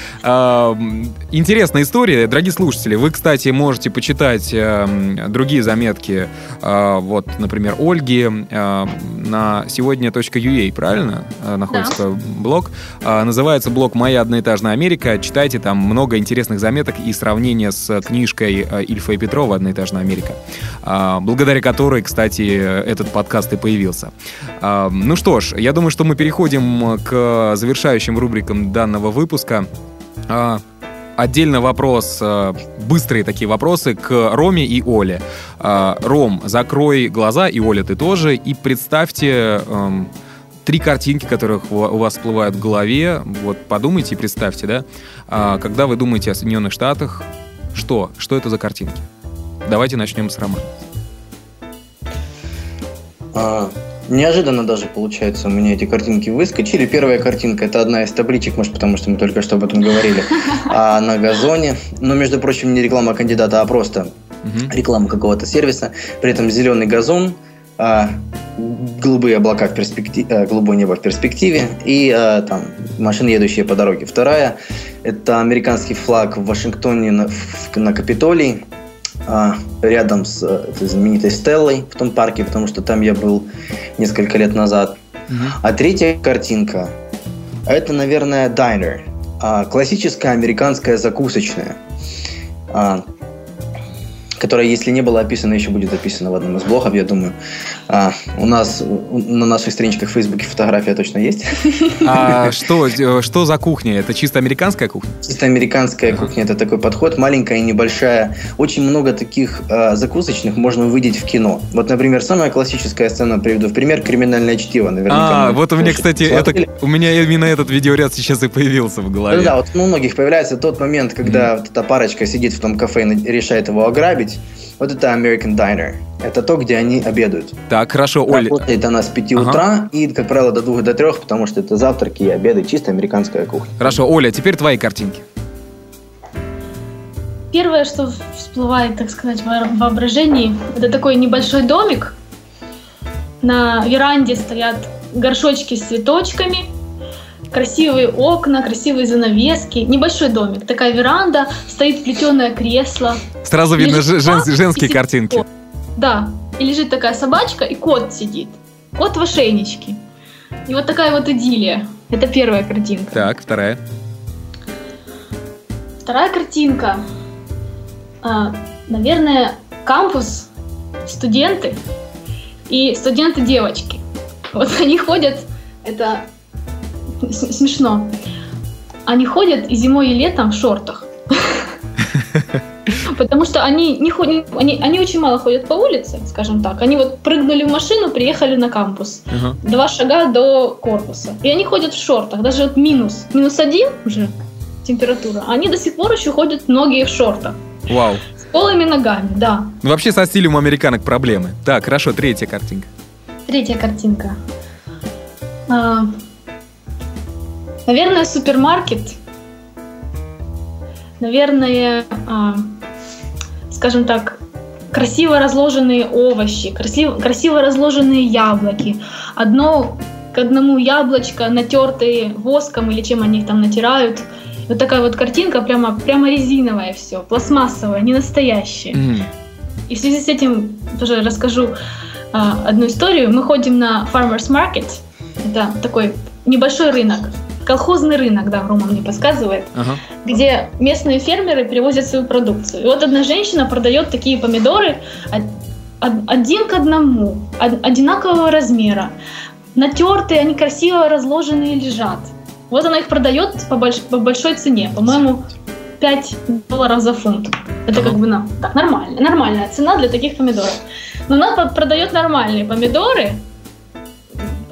интересная история, дорогие слушатели. Вы, кстати, можете почитать другие заметки, а, вот, например, Ольги на сегодня.ua, правильно э, находится блог. А, называется блог «Моя одноэтажная Америка». Читайте, там много интересных заметок и сравнения с книжкой э, Ильфа и Петрова «Одноэтажная Америка», а, благодаря которой, кстати, этот подкаст и появился. Ну что ж, я думаю, думаю, что мы переходим к завершающим рубрикам данного выпуска. А, отдельно вопрос, а, быстрые такие вопросы к Роме и Оле. А, Ром, закрой глаза, и Оля, ты тоже, и представьте эм, три картинки, которых у вас всплывают в голове. Вот подумайте и представьте, да, когда вы думаете о Соединенных Штатах, что? Что это за картинки? Давайте начнем с Романа. Неожиданно даже, получается, у меня эти картинки выскочили. Первая картинка – это одна из табличек, может, потому что мы только что об этом говорили, а на газоне. Но, между прочим, не реклама кандидата, а просто реклама какого-то сервиса. При этом зеленый газон, а, голубые облака в перспективе, а, голубое небо в перспективе и а, там машины, едущие по дороге. Вторая – это американский флаг в Вашингтоне на, на Капитолии а, рядом с э, этой знаменитой Стеллой в том парке, потому что там я был несколько лет назад. Угу. А третья картинка, это, наверное, дайнер, а, классическая американская закусочная. А, которая, если не была описана, еще будет описана в одном из блогов, я думаю. А, у нас на наших страничках в Фейсбуке фотография точно есть. А что, что за кухня? Это чисто американская кухня? Чисто американская кухня. Это такой подход, маленькая и небольшая. Очень много таких а, закусочных можно увидеть в кино. Вот, например, самая классическая сцена, приведу в пример, «Криминальное чтиво». Наверняка а, вот у меня, кстати, это, у меня именно этот видеоряд сейчас и появился в голове. Да, да вот у многих появляется тот момент, когда mm. вот эта парочка сидит в том кафе и решает его ограбить, есть вот это American Diner. Это то, где они обедают. Так, хорошо, Оля. Работает она с 5 ага. утра и, как правило, до 2 до 3, потому что это завтраки и обеды, чисто американская кухня. Хорошо, Оля, теперь твои картинки. Первое, что всплывает, так сказать, в воображении, это такой небольшой домик. На веранде стоят горшочки с цветочками, красивые окна, красивые занавески, небольшой домик, такая веранда, стоит плетеное кресло. Сразу видно жен, женские картинки. Кот. Да, и лежит такая собачка, и кот сидит. Кот в ошейничке. И вот такая вот идиллия. Это первая картинка. Так, вторая. Вторая картинка. А, наверное, кампус, студенты и студенты-девочки. Вот они ходят, это смешно. Они ходят и зимой, и летом в шортах. Потому что они, не ходят, они, они очень мало ходят по улице, скажем так. Они вот прыгнули в машину, приехали на кампус. Uh-huh. Два шага до корпуса. И они ходят в шортах. Даже вот минус. Минус один уже температура. Они до сих пор еще ходят многие в шортах. Вау. С голыми ногами, да. Ну, вообще со стилем у американок проблемы. Так, хорошо, третья картинка. Третья картинка. А, Наверное, супермаркет. наверное, а, скажем так, красиво разложенные овощи, красиво, красиво разложенные яблоки. Одно к одному яблочко, натертые воском или чем они их там натирают. Вот такая вот картинка, прямо, прямо резиновая все, пластмассовая, не настоящая. Мгм. И в связи с этим тоже расскажу а, одну историю. Мы ходим на Farmers Market, это такой небольшой рынок, колхозный рынок, да, Рома мне подсказывает, Ага. где местные фермеры привозят свою продукцию. И вот одна женщина продает такие помидоры од- од- один к одному, од- одинакового размера, натертые, они красиво разложенные лежат. Вот она их продает по, больш- по большой цене, по-моему, 5 долларов за фунт. Это Ага. как бы ну, так, нормально, нормальная цена для таких помидоров. Но она продает нормальные помидоры,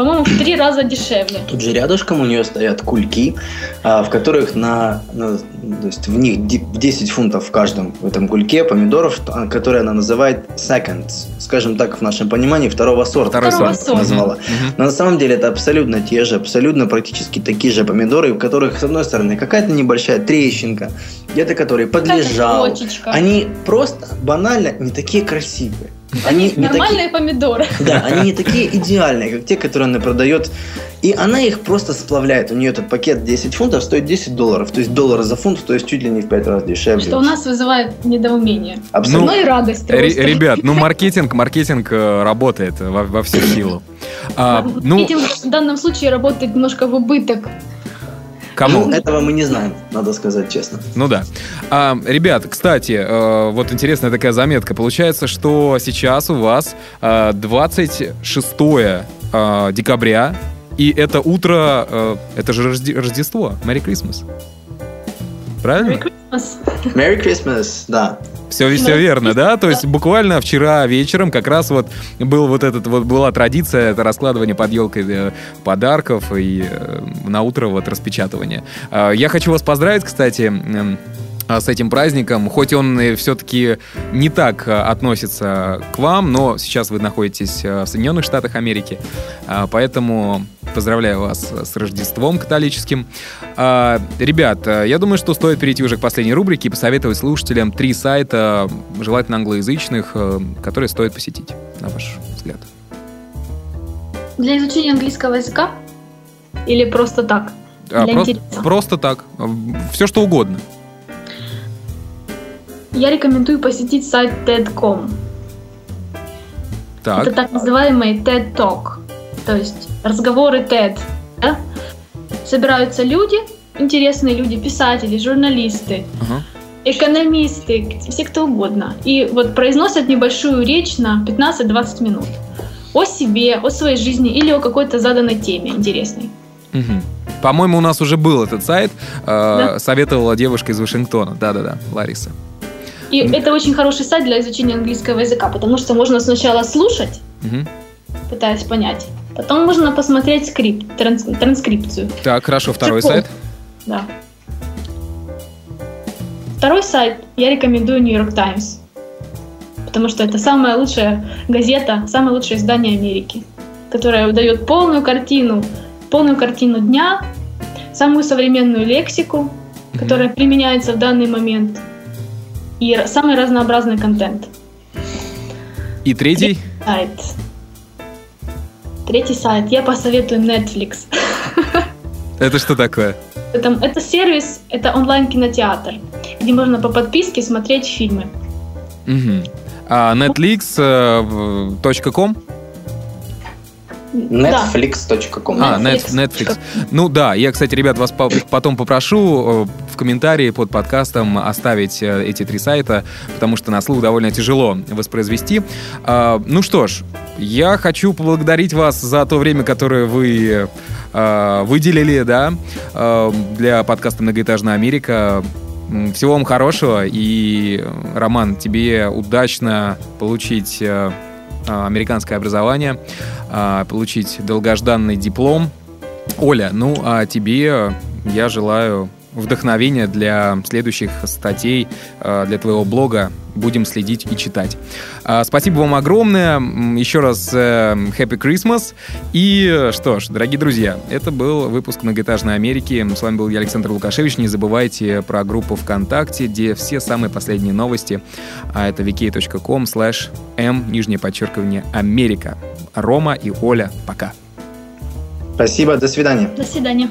по-моему, в три раза дешевле. Тут же рядышком у нее стоят кульки, а, в которых на, на- то есть в них ди- 10 фунтов в каждом в этом кульке помидоров, а, которые она называет seconds, скажем так, в нашем понимании второго сорта. Второй Второго сорт. сорта. назвала. Мгм. Но на самом деле это абсолютно те же, абсолютно практически такие же помидоры, у которых, с одной стороны, какая-то небольшая трещинка, где-то который подлежал. Они просто банально не такие красивые. Они не такие, Нормальные помидоры. да, они не такие идеальные, как те, которые она продает. И она их просто сплавляет. У нее этот пакет 10 фунтов стоит 10 долларов. То есть доллар за фунт, то есть чуть ли не в 5 раз дешевле. Что у нас вызывает недоумение. Абсолютно. Ну и радость. Просто. Ребят, ну маркетинг, маркетинг э, работает во, во всю силу. А, ну, Маркетинг в данном случае работает немножко в убыток. Кому? Ну, этого мы не знаем, надо сказать честно. Ну да. А, ребят, кстати, э, вот интересная такая заметка. Получается, что сейчас у вас э, 26 э, декабря, и это утро, э, это же Рожде- Рождество, Merry Christmas. Правильно? Merry Christmas. Merry Christmas, да. Все, все верно, да? То есть буквально вчера вечером как раз вот был вот этот вот была традиция это раскладывание под елкой э, подарков и э, на утро вот распечатывание. А, Я хочу вас поздравить, кстати. А, с этим праздником, хоть он все-таки не так а, относится к вам, но сейчас вы находитесь а, в Соединенных Штатах Америки, поэтому поздравляю вас с Рождеством католическим. Ребят, я думаю, что стоит перейти уже к последней рубрике и посоветовать слушателям три сайта, желательно англоязычных, которые стоит посетить, на ваш взгляд. Для изучения английского языка или просто так? А, Для просто, интереса. просто так, все что угодно. Я рекомендую посетить сайт TED.com. Так, Это так называемый TED Talk, то есть разговоры TED. да? Собираются люди, интересные люди, писатели, журналисты, ага. экономисты, все кто угодно. И вот произносят небольшую речь на 15-20 минут о себе, о своей жизни или о какой-то заданной теме интересной. Мгм. По-моему, у нас уже был этот сайт, э, Да. советовала девушка из Вашингтона. Да-да-да, Лариса. И Мгм. это очень хороший сайт для изучения английского языка, потому что можно сначала слушать, Мгм. пытаясь понять, потом можно посмотреть скрипт, транс- транскрипцию. Так, хорошо, второй Прикол. сайт. Да. Второй сайт я рекомендую New York Times, потому что это самая лучшая газета, самое лучшее издание Америки, которое дает полную картину, полную картину дня, самую современную лексику, которая применяется в данный момент, и самый разнообразный контент. И третий. Сайт. Третий сайт. Я посоветую Netflix. Это что такое? Это, это сервис, это онлайн-кинотеатр, где можно по подписке смотреть фильмы. Мгм. А netflix.com? Netflix.com. А, Net- Netflix. Ну да, я, кстати, ребят, вас по- потом попрошу э, в комментарии под подкастом оставить э, эти три сайта, потому что на слух довольно тяжело воспроизвести. А, Ну что ж, я хочу поблагодарить вас за то время, которое вы э, выделили, да, для подкаста «Многоэтажная Америка». Всего вам хорошего, и, Роман, тебе удачно получить американское образование, э, получить долгожданный диплом. Оля, ну а тебе я желаю вдохновение для следующих статей, э, для твоего блога. Будем следить и читать. А, спасибо вам огромное. Еще раз э, Happy Christmas. И что ж, дорогие друзья, это был выпуск «Многоэтажной Америки». С вами был я, Александр Лукашевич. Не забывайте про группу ВКонтакте, где все самые последние новости. А это vk.com slash m, нижнее подчеркивание, Америка. Рома и Оля, пока. Спасибо, до свидания. До свидания.